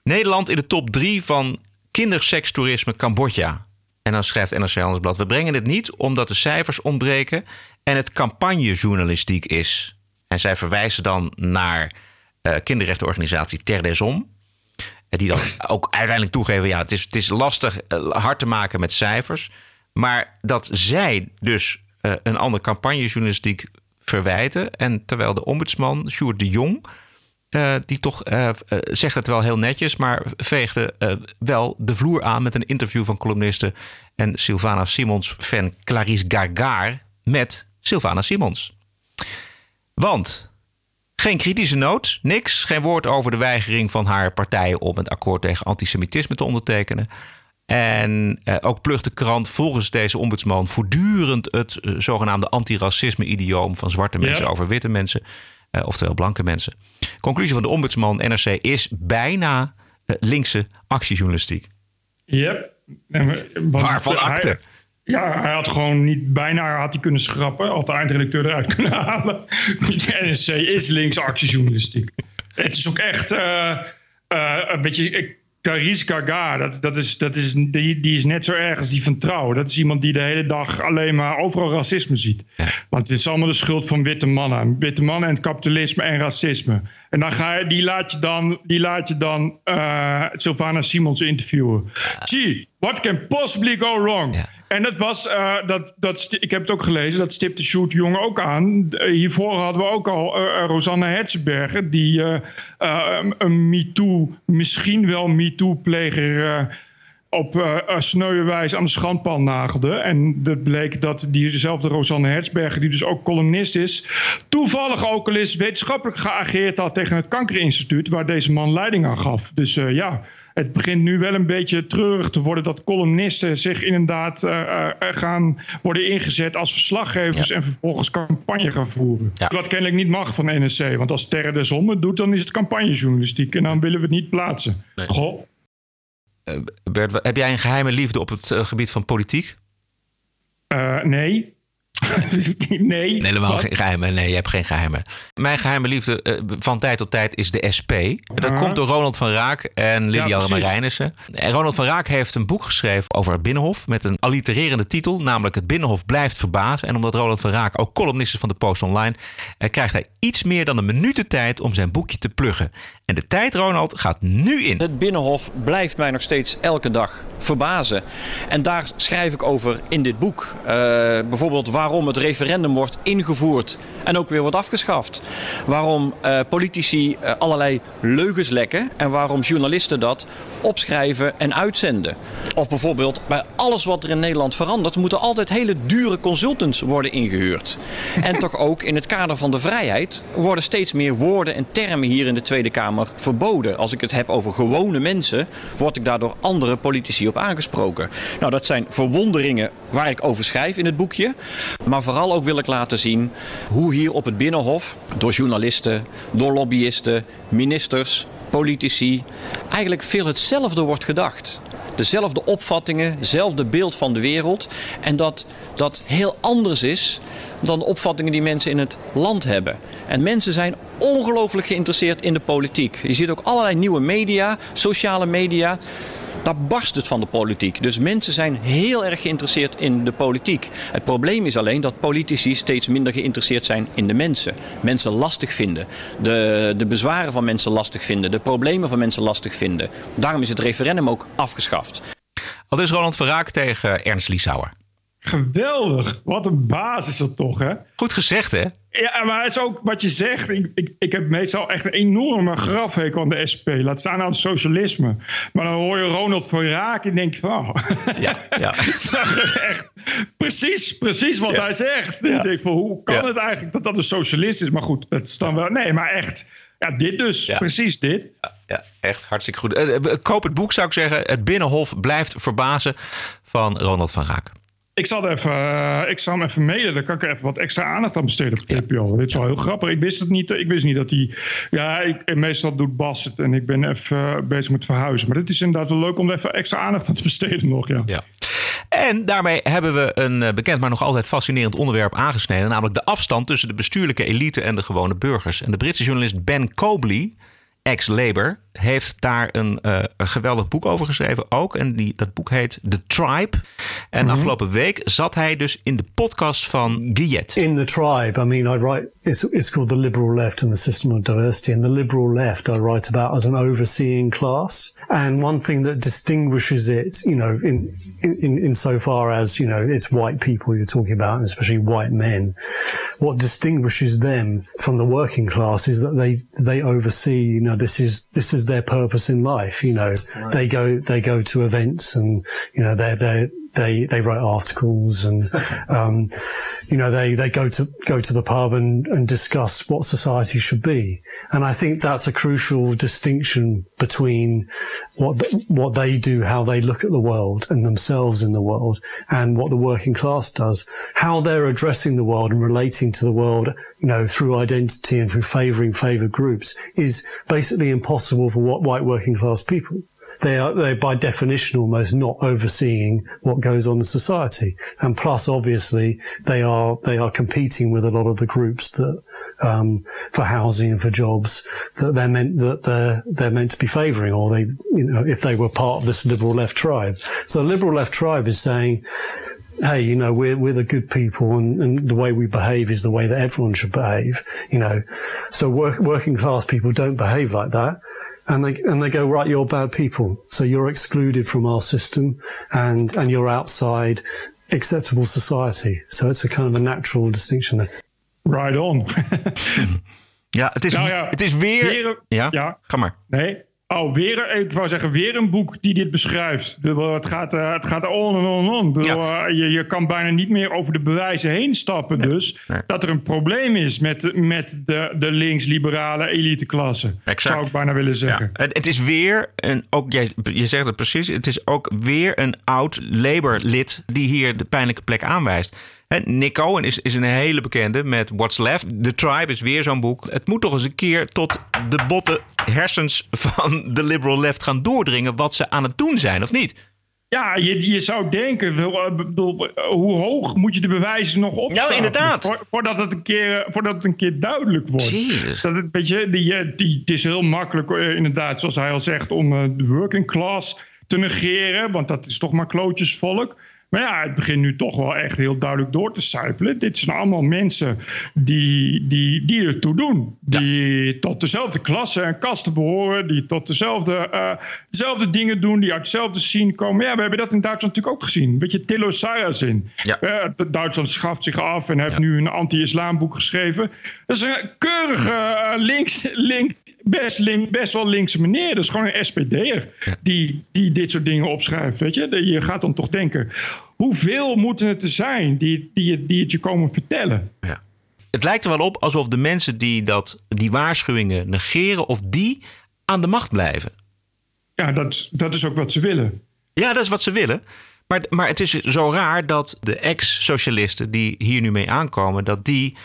Nederland in de top 3 van kindersekstoerisme Cambodja. En dan schrijft NRC Handelsblad... we brengen het niet omdat de cijfers ontbreken... en het campagnejournalistiek is. En zij verwijzen dan naar eh kinderrechtenorganisatie Ter des Om... En die dan ook uiteindelijk toegeven... ja, het is, het is lastig eh, hard te maken met cijfers... maar dat zij dus eh, een andere campagnejournalistiek verwijten... en terwijl de ombudsman, Sjoerd de Jong... Eh, die toch eh, eh, zegt het wel heel netjes, maar veegde wel de vloer aan met een interview van columniste en Sylvana Simons fan Clarice Gargar met Sylvana Simons. Want geen kritische noot, niks. Geen woord over de weigering van haar partij om het akkoord tegen antisemitisme te ondertekenen. En eh, ook plucht de krant volgens deze ombudsman voortdurend het eh, zogenaamde antiracisme-idioom van zwarte mensen over witte mensen, eh, oftewel blanke mensen. Conclusie van de ombudsman NRC is bijna linkse actiejournalistiek. Yep. Waarvan hij- akte? Ja, hij had gewoon niet bijna had hij kunnen schrappen. Had de eindredacteur eruit kunnen halen. De NSC is linkse actiejournalistiek. Het is ook echt... eh eh weet je, ik- Carice Gaga, dat, dat is, dat is, die, die is net zo erg als die van Trouw. Dat is iemand die de hele dag alleen maar overal racisme ziet. Want het is allemaal de schuld van witte mannen. Witte mannen en het kapitalisme en racisme. En dan ga je, die laat je dan, die laat je dan eh, Sylvana Simons interviewen. Gee, what can possibly go wrong? En dat was, eh, dat, dat, ik heb het ook gelezen, dat stipte Sjoerd Jong ook aan. Eh, Hiervoor hadden we ook al eh, Rosanne Herzenberger, die een MeToo, misschien wel MeToo-pleger. Op uh, sneuwe wijze aan de schandpaal nagelde. En dat bleek dat diezelfde Rosanne Hertzberger, die dus ook columnist is, toevallig ook al eens wetenschappelijk geageerd had tegen het Kankerinstituut, waar deze man leiding aan gaf. Dus eh, ja, het begint nu wel een beetje treurig te worden dat columnisten zich inderdaad gaan worden ingezet als verslaggevers en vervolgens campagne gaan voeren. Wat kennelijk niet mag van de NSC, want als Terre Hommen het doet, dan is het campagnejournalistiek en dan willen we het niet plaatsen. Goh. Eh, Bert, heb jij een geheime liefde op het eh, gebied van politiek? Eh, nee. nee. Nee, helemaal Wat? geen geheime. Nee, je hebt geen geheime. Mijn geheime liefde eh, van tijd tot tijd is de SP. Dat komt door Ronald van Raak en Lilian Ja. Marijnissen. En Ronald van Raak heeft een boek geschreven over het Binnenhof... met een allitererende titel, namelijk Het Binnenhof blijft verbazen. En omdat Ronald van Raak ook columnist is van de Post Online... eh, krijgt hij iets meer dan een minuut de tijd om zijn boekje te pluggen. En de tijd, Ronald, gaat nu in. Het Binnenhof blijft mij nog steeds elke dag verbazen. En daar schrijf ik over in dit boek. Eh, bijvoorbeeld waarom het referendum wordt ingevoerd en ook weer wordt afgeschaft. Waarom eh, politici eh, allerlei leugens lekken en waarom journalisten dat opschrijven en uitzenden. Of bijvoorbeeld bij alles wat er in Nederland verandert, moeten altijd hele dure consultants worden ingehuurd. En toch ook in het kader van de vrijheid worden steeds meer woorden en termen hier in de Tweede Kamer verboden. Als ik het heb over gewone mensen, word ik daardoor andere politici op aangesproken. Nou, dat zijn verwonderingen waar ik over schrijf in het boekje. Maar vooral ook wil ik laten zien hoe hier op het Binnenhof door journalisten, door lobbyisten, ministers, politici eigenlijk veel hetzelfde wordt gedacht. Dezelfde opvattingen, hetzelfde beeld van de wereld. En dat dat heel anders is dan de opvattingen die mensen in het land hebben. En mensen zijn ongelooflijk geïnteresseerd in de politiek. Je ziet ook allerlei nieuwe media, sociale media. Daar barst het van de politiek. Dus mensen zijn heel erg geïnteresseerd in de politiek. Het probleem is alleen dat politici steeds minder geïnteresseerd zijn in de mensen. Mensen lastig vinden. De, de bezwaren van mensen lastig vinden. De problemen van mensen lastig vinden. Daarom is het referendum ook afgeschaft. Al is Ronald van Raak tegen Ernst Liesauer. Geweldig. Wat een baas is dat toch, hè? Goed gezegd, hè? Ja, maar het is ook wat je zegt. Ik, ik, ik heb meestal echt een enorme grafhekel aan de SP. Laat staan aan het socialisme. Maar dan hoor je Ronald van Raak en denk je van... Oh, Ja, ja. het echt precies, precies wat hij zegt. Ik denk van, hoe kan het eigenlijk dat dat een socialist is? Maar goed, dat is dan wel... Nee, maar echt... Ja, dit dus. Precies dit. Ja, echt hartstikke goed. Eh, eh, koop het boek, zou ik zeggen. Het Binnenhof blijft verbazen van Ronald van Raak. Ik zal, even, eh, ik zal hem even mailen. Dan kan ik er even wat extra aandacht aan besteden op TPO. Dit is wel heel grappig. Ik wist het niet. Ik wist niet dat hij... Ja, ik, meestal doet Bas het. En ik ben even eh, bezig met verhuizen. Maar dit is inderdaad wel leuk om er even extra aandacht aan te besteden nog. Ja. Ja. En daarmee hebben we een eh, bekend, maar nog altijd fascinerend onderwerp aangesneden. Namelijk de afstand tussen de bestuurlijke elite en de gewone burgers. En de Britse journalist Ben Cobley, ex-Labour, heeft daar een, eh, een geweldig boek over geschreven ook. En die, dat boek heet The Tribe. En afgelopen week zat hij dus in de podcast van Guyet. In the tribe, I mean, I write, it's, it's called the liberal left and the system of diversity. And the liberal left I write about as an overseeing class. And one thing that distinguishes it, you know, in, in, in so far as, you know, it's white people you're talking about, and especially white men. What distinguishes them from the working class is that they, they oversee, you know, this is, this is their purpose in life. You know, they go, they go to events and, you know, they're, they're, they they write articles and um, you know they they go to go to the pub and, and discuss what society should be. And I think that's a crucial distinction between what th- what they do, how they look at the world and themselves in the world, and what the working class does. How they're addressing the world and relating to the world, you know, through identity and through favouring favoured groups is basically impossible for what white working class people they are they by definition almost not overseeing what goes on in society. And plus, obviously, they are they are competing with a lot of the groups that um, for housing and for jobs that they're meant that they're they're meant to be favouring, or they you know if they were part of this liberal left tribe. So the liberal left tribe is saying. Hey, you know, we're, we're the good people and, and the way we behave is the way that everyone should behave, you know. So work, working class people don't behave like that and they and they go right you're bad people. So you're excluded from our system and and you're outside acceptable society. So it's a kind of a natural distinction there. Right on. Hmm. Ja het is, Nou ja, het is weer, weer- ja, ja. ga maar Nee. Oh, weer, ik wou zeggen, weer een boek die dit beschrijft. Het gaat, eh, het gaat on en on en on. Bedoel, eh, je, je kan bijna niet meer over de bewijzen heen stappen. Dus dat er een probleem is met, met de, de links-liberale eliteklasse. Exact. Zou ik bijna willen zeggen. Ja, het, het is weer, een, ook, jij, je zegt het precies, het is ook weer een oud Labour-lid die hier de pijnlijke plek aanwijst. Nick Cohen is, is een hele bekende met What's Left. The Tribe is weer zo'n boek. Het moet toch eens een keer tot de botte hersens van de liberal left gaan doordringen wat ze aan het doen zijn, of niet? Ja, je, je zou denken, eh, hoe hoog moet je de bewijzen nog opstapelen? inderdaad. Voor- voordat, het een keer, eh, voordat het een keer duidelijk wordt. Dat het, weet je, die, eh, die, het is heel makkelijk, inderdaad, zoals hij al zegt, om de working class te negeren. Want dat is toch maar klootjesvolk. Maar ja, het begint nu toch wel echt heel duidelijk door te sijpelen. Dit zijn allemaal mensen die, die, die ertoe doen. Die tot dezelfde klasse en kasten behoren. Die tot dezelfde, eh, dezelfde dingen doen. Die uit dezelfde scene komen. Ja, we hebben dat in Duitsland natuurlijk ook gezien. Weet je, Tilo Sarrazin. Eh, Duitsland schaft zich af en heeft nu een anti-islam boek geschreven. Dat is een keurige eh, links, link, best, link, best wel linkse meneer. Dat is gewoon een SPD'er die, die dit soort dingen opschrijft. Weet je? je gaat dan toch denken, hoeveel moeten het er zijn die, die, die het je komen vertellen? Het lijkt er wel op alsof de mensen die dat, die waarschuwingen negeren, of die aan de macht blijven. Ja, dat, dat is ook wat ze willen. Ja, dat is wat ze willen. Maar, maar het is zo raar dat de ex-socialisten die hier nu mee aankomen, dat die,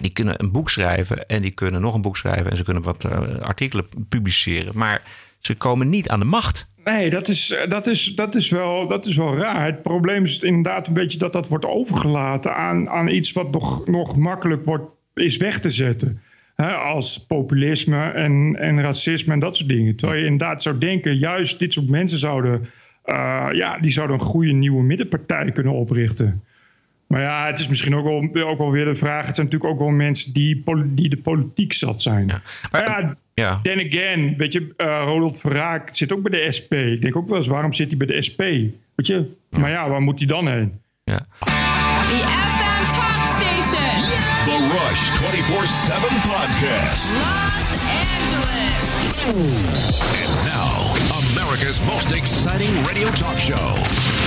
die kunnen een boek schrijven en die kunnen nog een boek schrijven en ze kunnen wat eh, artikelen publiceren. Maar ze komen niet aan de macht. Nee, dat is, eh, dat, is, dat, is wel, dat is wel raar. Het probleem is inderdaad een beetje dat dat wordt overgelaten aan, aan iets wat nog, nog makkelijk wordt, is weg te zetten. Als populisme en, en racisme en dat soort dingen. Terwijl je inderdaad zou denken, juist dit soort mensen zouden, eh, ja, die zouden een goede nieuwe middenpartij kunnen oprichten. Maar ja, het is misschien ook wel, ook wel weer de vraag. Het zijn natuurlijk ook wel mensen die, die de politiek zat zijn. maar ja, Ja. Then again, weet je, eh Ronald Verraak zit ook bij de SP. Ik denk ook wel eens, waarom zit hij bij de SP? Weet je, maar ja, waar moet hij dan heen? Ja. The FM Talk Station. The Rush 24-7 Podcast. Los Angeles. And now, America's most exciting radio talk show,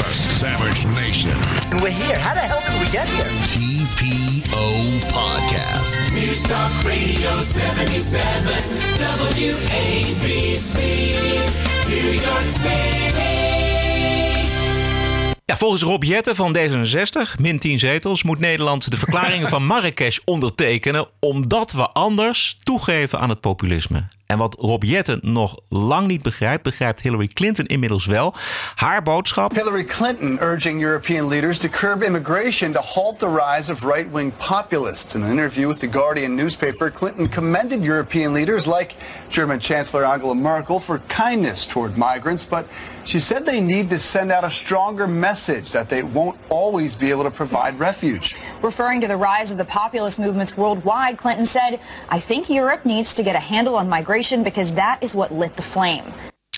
The Savage Nation. And we're here. How the hell did we get here? TPO Podcast. News Talk Radio 77. WABC. New York City. Ja, volgens Rob Jetten van D66, min 10 zetels, moet Nederland de verklaringen van Marrakesh ondertekenen, omdat we anders toegeven aan het populisme. En wat Rob Jetten nog lang niet begrijpt, begrijpt Hillary Clinton inmiddels wel. Haar boodschap. Hillary Clinton urging European leaders to curb immigration to halt the rise of right wing populists. In an interview with The Guardian newspaper, Clinton commended European leaders like German Chancellor Angela Merkel for kindness toward migrants, but she said they need to send out a stronger message that they won't always be able to provide refuge. Referring to the rise of the populist movements worldwide, Clinton said, I think Europe needs to get a handle on migration because that is what lit the flame.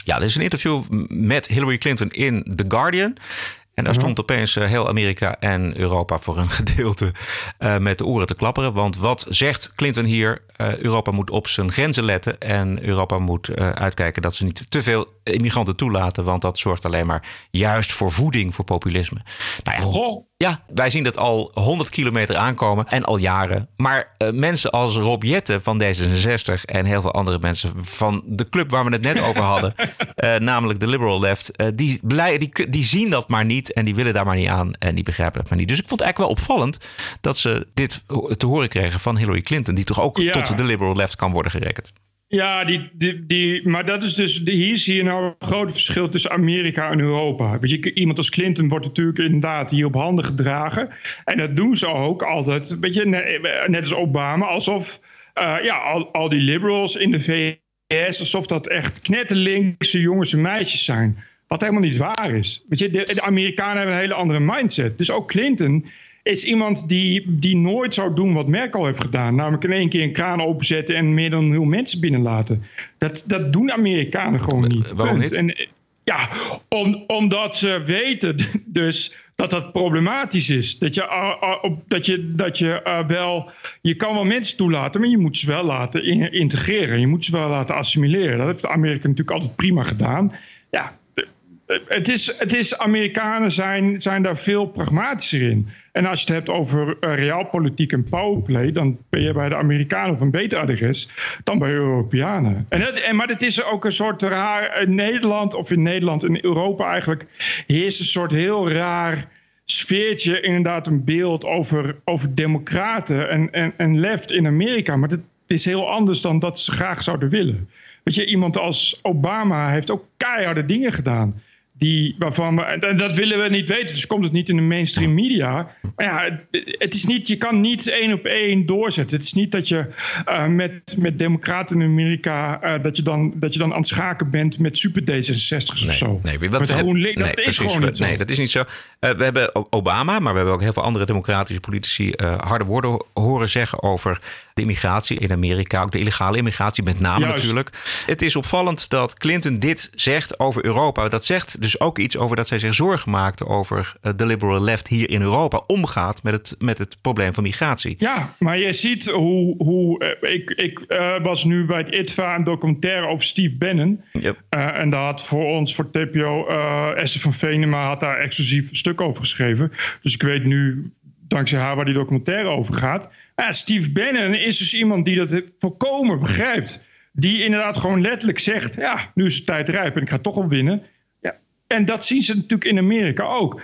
Ja, er is een interview met Hillary Clinton in The Guardian. En daar stond opeens eh, heel Amerika en Europa voor een gedeelte eh, met de oren te klapperen. Want wat zegt Clinton hier? Eh, Europa moet op zijn grenzen letten. En Europa moet eh, uitkijken dat ze niet te veel immigranten toelaten, want dat zorgt alleen maar juist voor voeding voor populisme. Nou ja, Goh. ja, wij zien dat al 100 kilometer aankomen en al jaren. Maar eh, mensen als Rob Jetten van D66 en heel veel andere mensen van de club waar we het net over hadden, eh, namelijk de Liberal Left, eh, die, blij, die, die zien dat maar niet en die willen daar maar niet aan en die begrijpen dat maar niet. Dus ik vond het eigenlijk wel opvallend dat ze dit te horen kregen van Hillary Clinton, die toch ook Ja. tot de Liberal Left kan worden gerekend. Ja, die, die, die, maar dat is dus, hier zie je nou een groot verschil tussen Amerika en Europa. Weet je, iemand als Clinton wordt natuurlijk inderdaad hier op handen gedragen. En dat doen ze ook altijd, weet je, net, als Obama, alsof eh, ja, al, al die liberals in de VS, alsof dat echt knetterlinkse jongens en meisjes zijn. Wat helemaal niet waar is. Weet je, de Amerikanen hebben een hele andere mindset. Dus ook Clinton is iemand die, die nooit zou doen wat Merkel heeft gedaan. Namelijk in één keer een kraan openzetten en meer dan een miljoen mensen binnenlaten. Dat, dat doen Amerikanen gewoon niet. waarom niet? En, ja, om, omdat ze weten dus dat dat problematisch is. Dat je, ah, ah, dat je, dat je eh, wel... Je kan wel mensen toelaten, maar je moet ze wel laten in- integreren. Je moet ze wel laten assimileren. Dat heeft Amerika natuurlijk altijd prima gedaan. Ja, het is, het is, Amerikanen zijn, zijn daar veel pragmatischer in. En als je het hebt over eh, realpolitiek en powerplay, dan ben je bij de Amerikanen op een beter adres dan bij Europeanen. En het, en, maar het is ook een soort raar. In Nederland, of in Nederland, in Europa eigenlijk, heerst een soort heel raar sfeertje. Inderdaad, een beeld over, over democraten en, en, en left in Amerika. Maar het is heel anders dan dat ze graag zouden willen. Weet je, iemand als Obama heeft ook keiharde dingen gedaan. Die, waarvan we, en dat willen we niet weten, dus komt het niet in de mainstream media. Maar ja, het, het is niet, je kan niet één op één doorzetten. Het is niet dat je eh, met, met democraten in Amerika, eh, dat, je dan, dat je dan aan het schaken bent met super D66's of zo. Nee, wat Met GroenLinks, dat nee, is precies. gewoon niet zo. Nee, dat is niet zo. Eh, we hebben Obama, maar we hebben ook heel veel andere democratische politici harde woorden ho- horen zeggen over de immigratie in Amerika. Ook de illegale immigratie met name Juist. natuurlijk. Het is opvallend dat Clinton dit zegt over Europa. Dat zegt dus ook iets over dat zij zich zorgen maakte over eh, de liberal left hier in Europa omgaat met het, met het probleem van migratie. Ja, maar je ziet hoe. hoe eh, ik ik eh, was nu bij het ITVA een documentaire over Steve Bannon. Eh, en daar had voor ons, voor TPO, eh Esther van Venema had daar exclusief een stuk over geschreven. Dus ik weet nu, dankzij haar, waar die documentaire over gaat. Ja, Steve Bannon is dus iemand die dat volkomen begrijpt. Die inderdaad gewoon letterlijk zegt: Ja, nu is de tijd rijp en ik ga toch wel winnen. En dat zien ze natuurlijk in Amerika ook.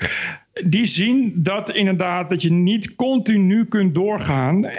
Die zien dat inderdaad dat je niet continu kunt doorgaan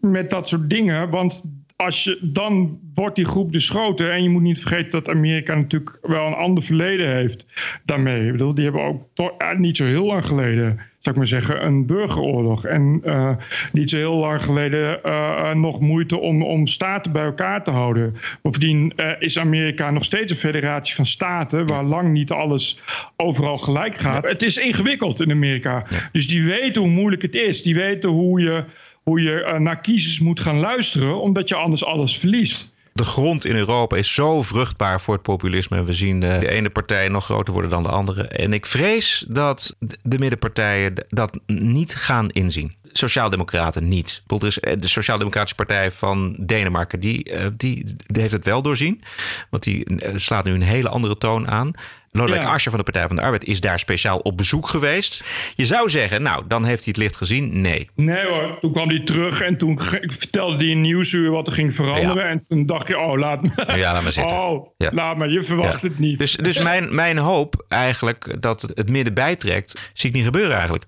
met dat soort dingen. Want als je, dan wordt die groep dus groter. En je moet niet vergeten dat Amerika natuurlijk wel een ander verleden heeft daarmee. Ik bedoel, die hebben ook toch, eh, niet zo heel lang geleden, zou ik maar zeggen, een burgeroorlog. En eh, niet zo heel lang geleden eh, nog moeite om, om staten bij elkaar te houden. Bovendien eh, is Amerika nog steeds een federatie van staten waar lang niet alles overal gelijk gaat. Het is ingewikkeld in Amerika. Dus die weten hoe moeilijk het is. Die weten hoe je, hoe je eh, naar kiezers moet gaan luisteren, omdat je anders alles verliest. De grond in Europa is zo vruchtbaar voor het populisme. We zien de, ene partij nog groter worden dan de andere. En ik vrees dat de middenpartijen dat niet gaan inzien. Sociaaldemocraten niet. Is de Sociaal-Democratische Partij van Denemarken, die, eh, die, die heeft het wel doorzien. Want die eh, slaat nu een hele andere toon aan. Lodewijk Ja. Asscher van de Partij van de Arbeid is daar speciaal op bezoek geweest. Je zou zeggen, nou, dan heeft hij het licht gezien. Nee. Nee hoor, toen kwam hij terug en toen vertelde hij in Nieuwsuur wat er ging veranderen. En toen dacht je, oh laat me, Ja, laat maar zitten. Oh, Ja. laat maar, je verwacht het niet. Dus, dus mijn, mijn hoop eigenlijk dat het midden bijtrekt, zie ik niet gebeuren eigenlijk.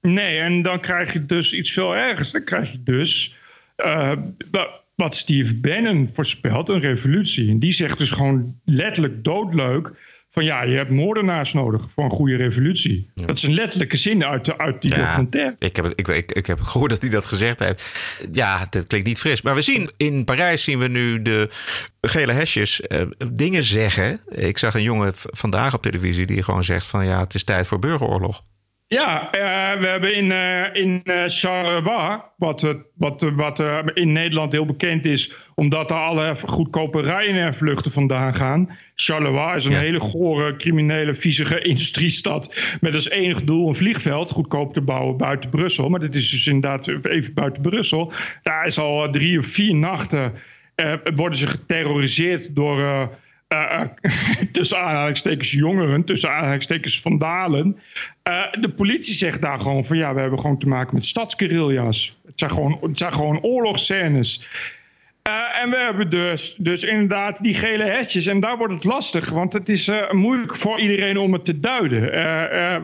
Nee, en dan krijg je dus iets veel ergers. Dan krijg je dus eh, wa- wat Steve Bannon voorspelt, een revolutie. En die zegt dus gewoon letterlijk doodleuk van ja, je hebt moordenaars nodig voor een goede revolutie. Dat is een letterlijke zin uit, de, uit die documentaire. Ik heb, het, ik, ik, ik heb gehoord dat hij dat gezegd heeft. Ja, dat klinkt niet fris. Maar we zien in Parijs zien we nu de gele hesjes eh, dingen zeggen. Ik zag een jongen vandaag op televisie die gewoon zegt van ja, het is tijd voor burgeroorlog. Ja, eh, we hebben in, eh, in eh, Charleroi, wat, wat, wat in Nederland heel bekend is, omdat daar alle goedkope Ryanair-vluchten vandaan gaan. Charleroi is een hele gore, criminele, viezige industriestad met als enig doel een vliegveld goedkoop te bouwen buiten Brussel. Maar dat is dus inderdaad even buiten Brussel. Daar is al drie of vier nachten worden ze geterroriseerd door... eh, tussen aanhalingstekens jongeren, tussen aanhalingstekens vandalen. Eh, de politie zegt daar gewoon van ja, we hebben gewoon te maken met stadsguerrilla's. Het zijn gewoon, het zijn gewoon oorlogsscènes. Eh, en we hebben dus, dus inderdaad die gele hesjes. En daar wordt het lastig, want het is moeilijk voor iedereen om het te duiden.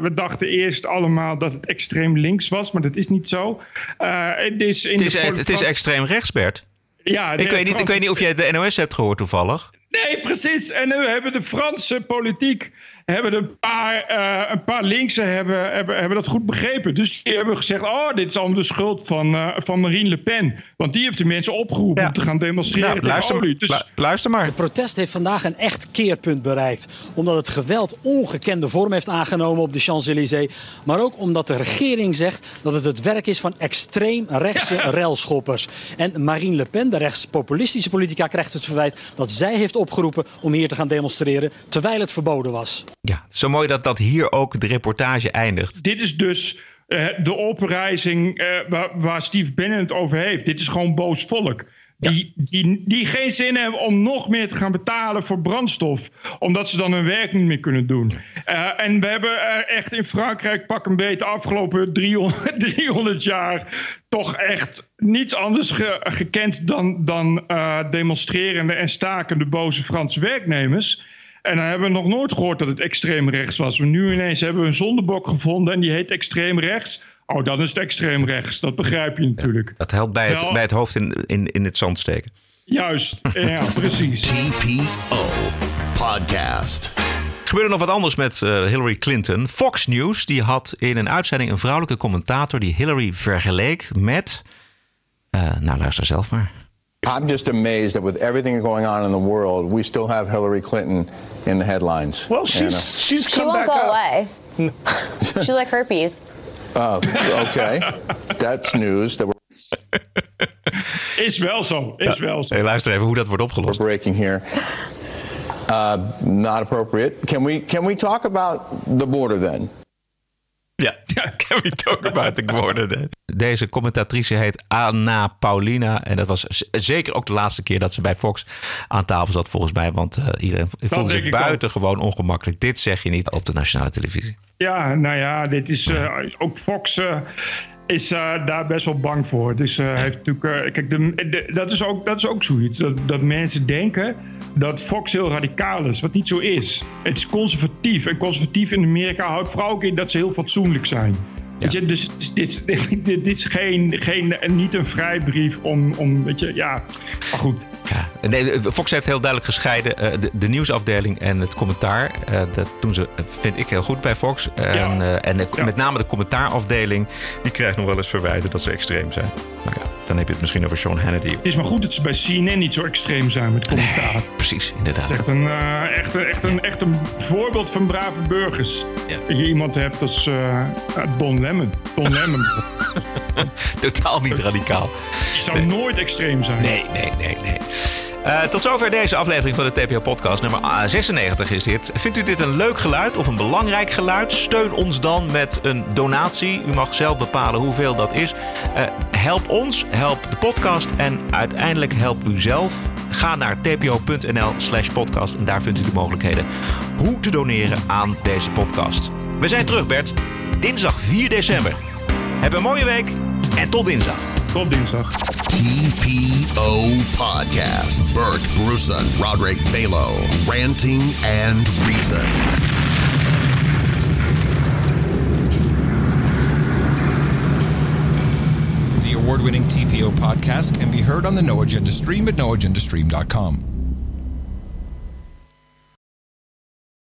We dachten eerst allemaal dat het extreem links was, maar dat is niet zo. Het is, in Het is, het is extreem rechts, Bert. Ja, ik, weet niet, ik weet niet of jij de NOS hebt gehoord toevallig. Nee, precies. En nu hebben de Franse politiek, hebben een paar, eh, een paar linksen hebben, hebben, hebben dat goed begrepen. Dus die hebben gezegd, oh, dit is allemaal de schuld van, eh, van Marine Le Pen. Want die heeft de mensen opgeroepen om te gaan demonstreren Nou, tegen luister- olie. Dus luister maar. Het protest heeft vandaag een echt keerpunt bereikt. Omdat het geweld ongekende vorm heeft aangenomen op de Champs-Élysées. Maar ook omdat de regering zegt dat het het werk is van extreem rechtse relschoppers. En Marine Le Pen, de rechtspopulistische politica, krijgt het verwijt dat zij heeft opgeroepen om hier te gaan demonstreren. Terwijl het verboden was. Ja, zo mooi dat dat hier ook de reportage eindigt. dit is dus eh, de oprijzing eh, waar, waar Steve Bannon het over heeft. Dit is gewoon boos volk. Die, die, die geen zin hebben om nog meer te gaan betalen voor brandstof. Omdat ze dan hun werk niet meer kunnen doen. Eh, en we hebben echt in Frankrijk, pak een beetje, de afgelopen 300, 300 jaar. toch echt niets anders ge- gekend dan, dan demonstrerende en stakende boze Franse werknemers. En dan hebben we nog nooit gehoord dat het extreem rechts was. Maar nu ineens hebben we een zondebok gevonden en die heet extreem rechts. Oh, dan is het extreem rechts. Dat begrijp je natuurlijk. Dat helpt bij het, bij het hoofd in, in, in het zand steken. Juist, ja, precies. TPO Podcast. gebeurde nog wat anders met eh, Hillary Clinton. Fox News die had in een uitzending een vrouwelijke commentator die Hillary vergeleek met. eh, nou, luister zelf maar. I'm just amazed that with everything going on in the world, we still have Hillary Clinton in the headlines. Well, And, uh, she's she's She won't back go up. away. She's like herpes. oh, okay. That's news that Is wel zo, is wel zo. Hey, luister even hoe dat wordt opgelost. we're breaking here. Uh, not appropriate. Can we can we talk about the border then? Ja, can we talk about the then? Deze commentatrice heet Anna Paulina. En dat was zeker ook de laatste keer dat ze bij Fox aan tafel zat, volgens mij. Want eh, iedereen voelde zich ik ook. buitengewoon ongemakkelijk. Dit zeg je niet op de nationale televisie. Ja, nou ja, dit is eh, ook Fox eh, is eh, daar best wel bang voor. Dus eh, heeft natuurlijk, eh, kijk, de, de- dat, is ook, dat is ook zoiets. Dat, dat mensen denken dat Fox heel radicaal is, wat niet zo is. Het is conservatief. En conservatief in Amerika houdt vooral ook in dat ze heel fatsoenlijk zijn. Weet je, dus dit, dit, dit is geen, geen, niet een vrijbrief om, om, weet je, ja. Maar goed, Nee, Fox heeft heel duidelijk gescheiden eh, de, de nieuwsafdeling en het commentaar. Eh, dat doen ze, eh, vind ik, heel goed bij Fox. En, eh, en de- met name de commentaarafdeling, die krijgt nog wel eens verwijten dat ze extreem zijn. Nou ja, dan heb je het misschien over Sean Hannity. het is maar goed dat ze bij CNN niet zo extreem zijn met commentaar. precies, Het inderdaad. is echt een, eh, echt, een- echt, een, echt een voorbeeld van brave burgers. Dat je iemand hebt als eh, Don Lemon. Don Lemon. Totaal niet radicaal. Die zou nooit extreem zijn. Nee, nee, nee, nee. Eh, tot zover deze aflevering van de TPO-podcast. Nummer ah, 96 is dit. Vindt u dit een leuk geluid of een belangrijk geluid? Steun ons dan met een donatie. U mag zelf bepalen hoeveel dat is. Eh, help ons, help de podcast en uiteindelijk help u zelf. Ga naar tpo.nl slash podcast en daar vindt u de mogelijkheden hoe te doneren aan deze podcast. We zijn terug, Bert. Dinsdag 4 december. Heb een mooie week en tot dinsdag. Tot dinsdag. TPO Podcast. Bert Bruson, Roderick Balo, ranting and reason. The award winning TPO podcast can be heard on the No Agenda stream at noagendastream.com.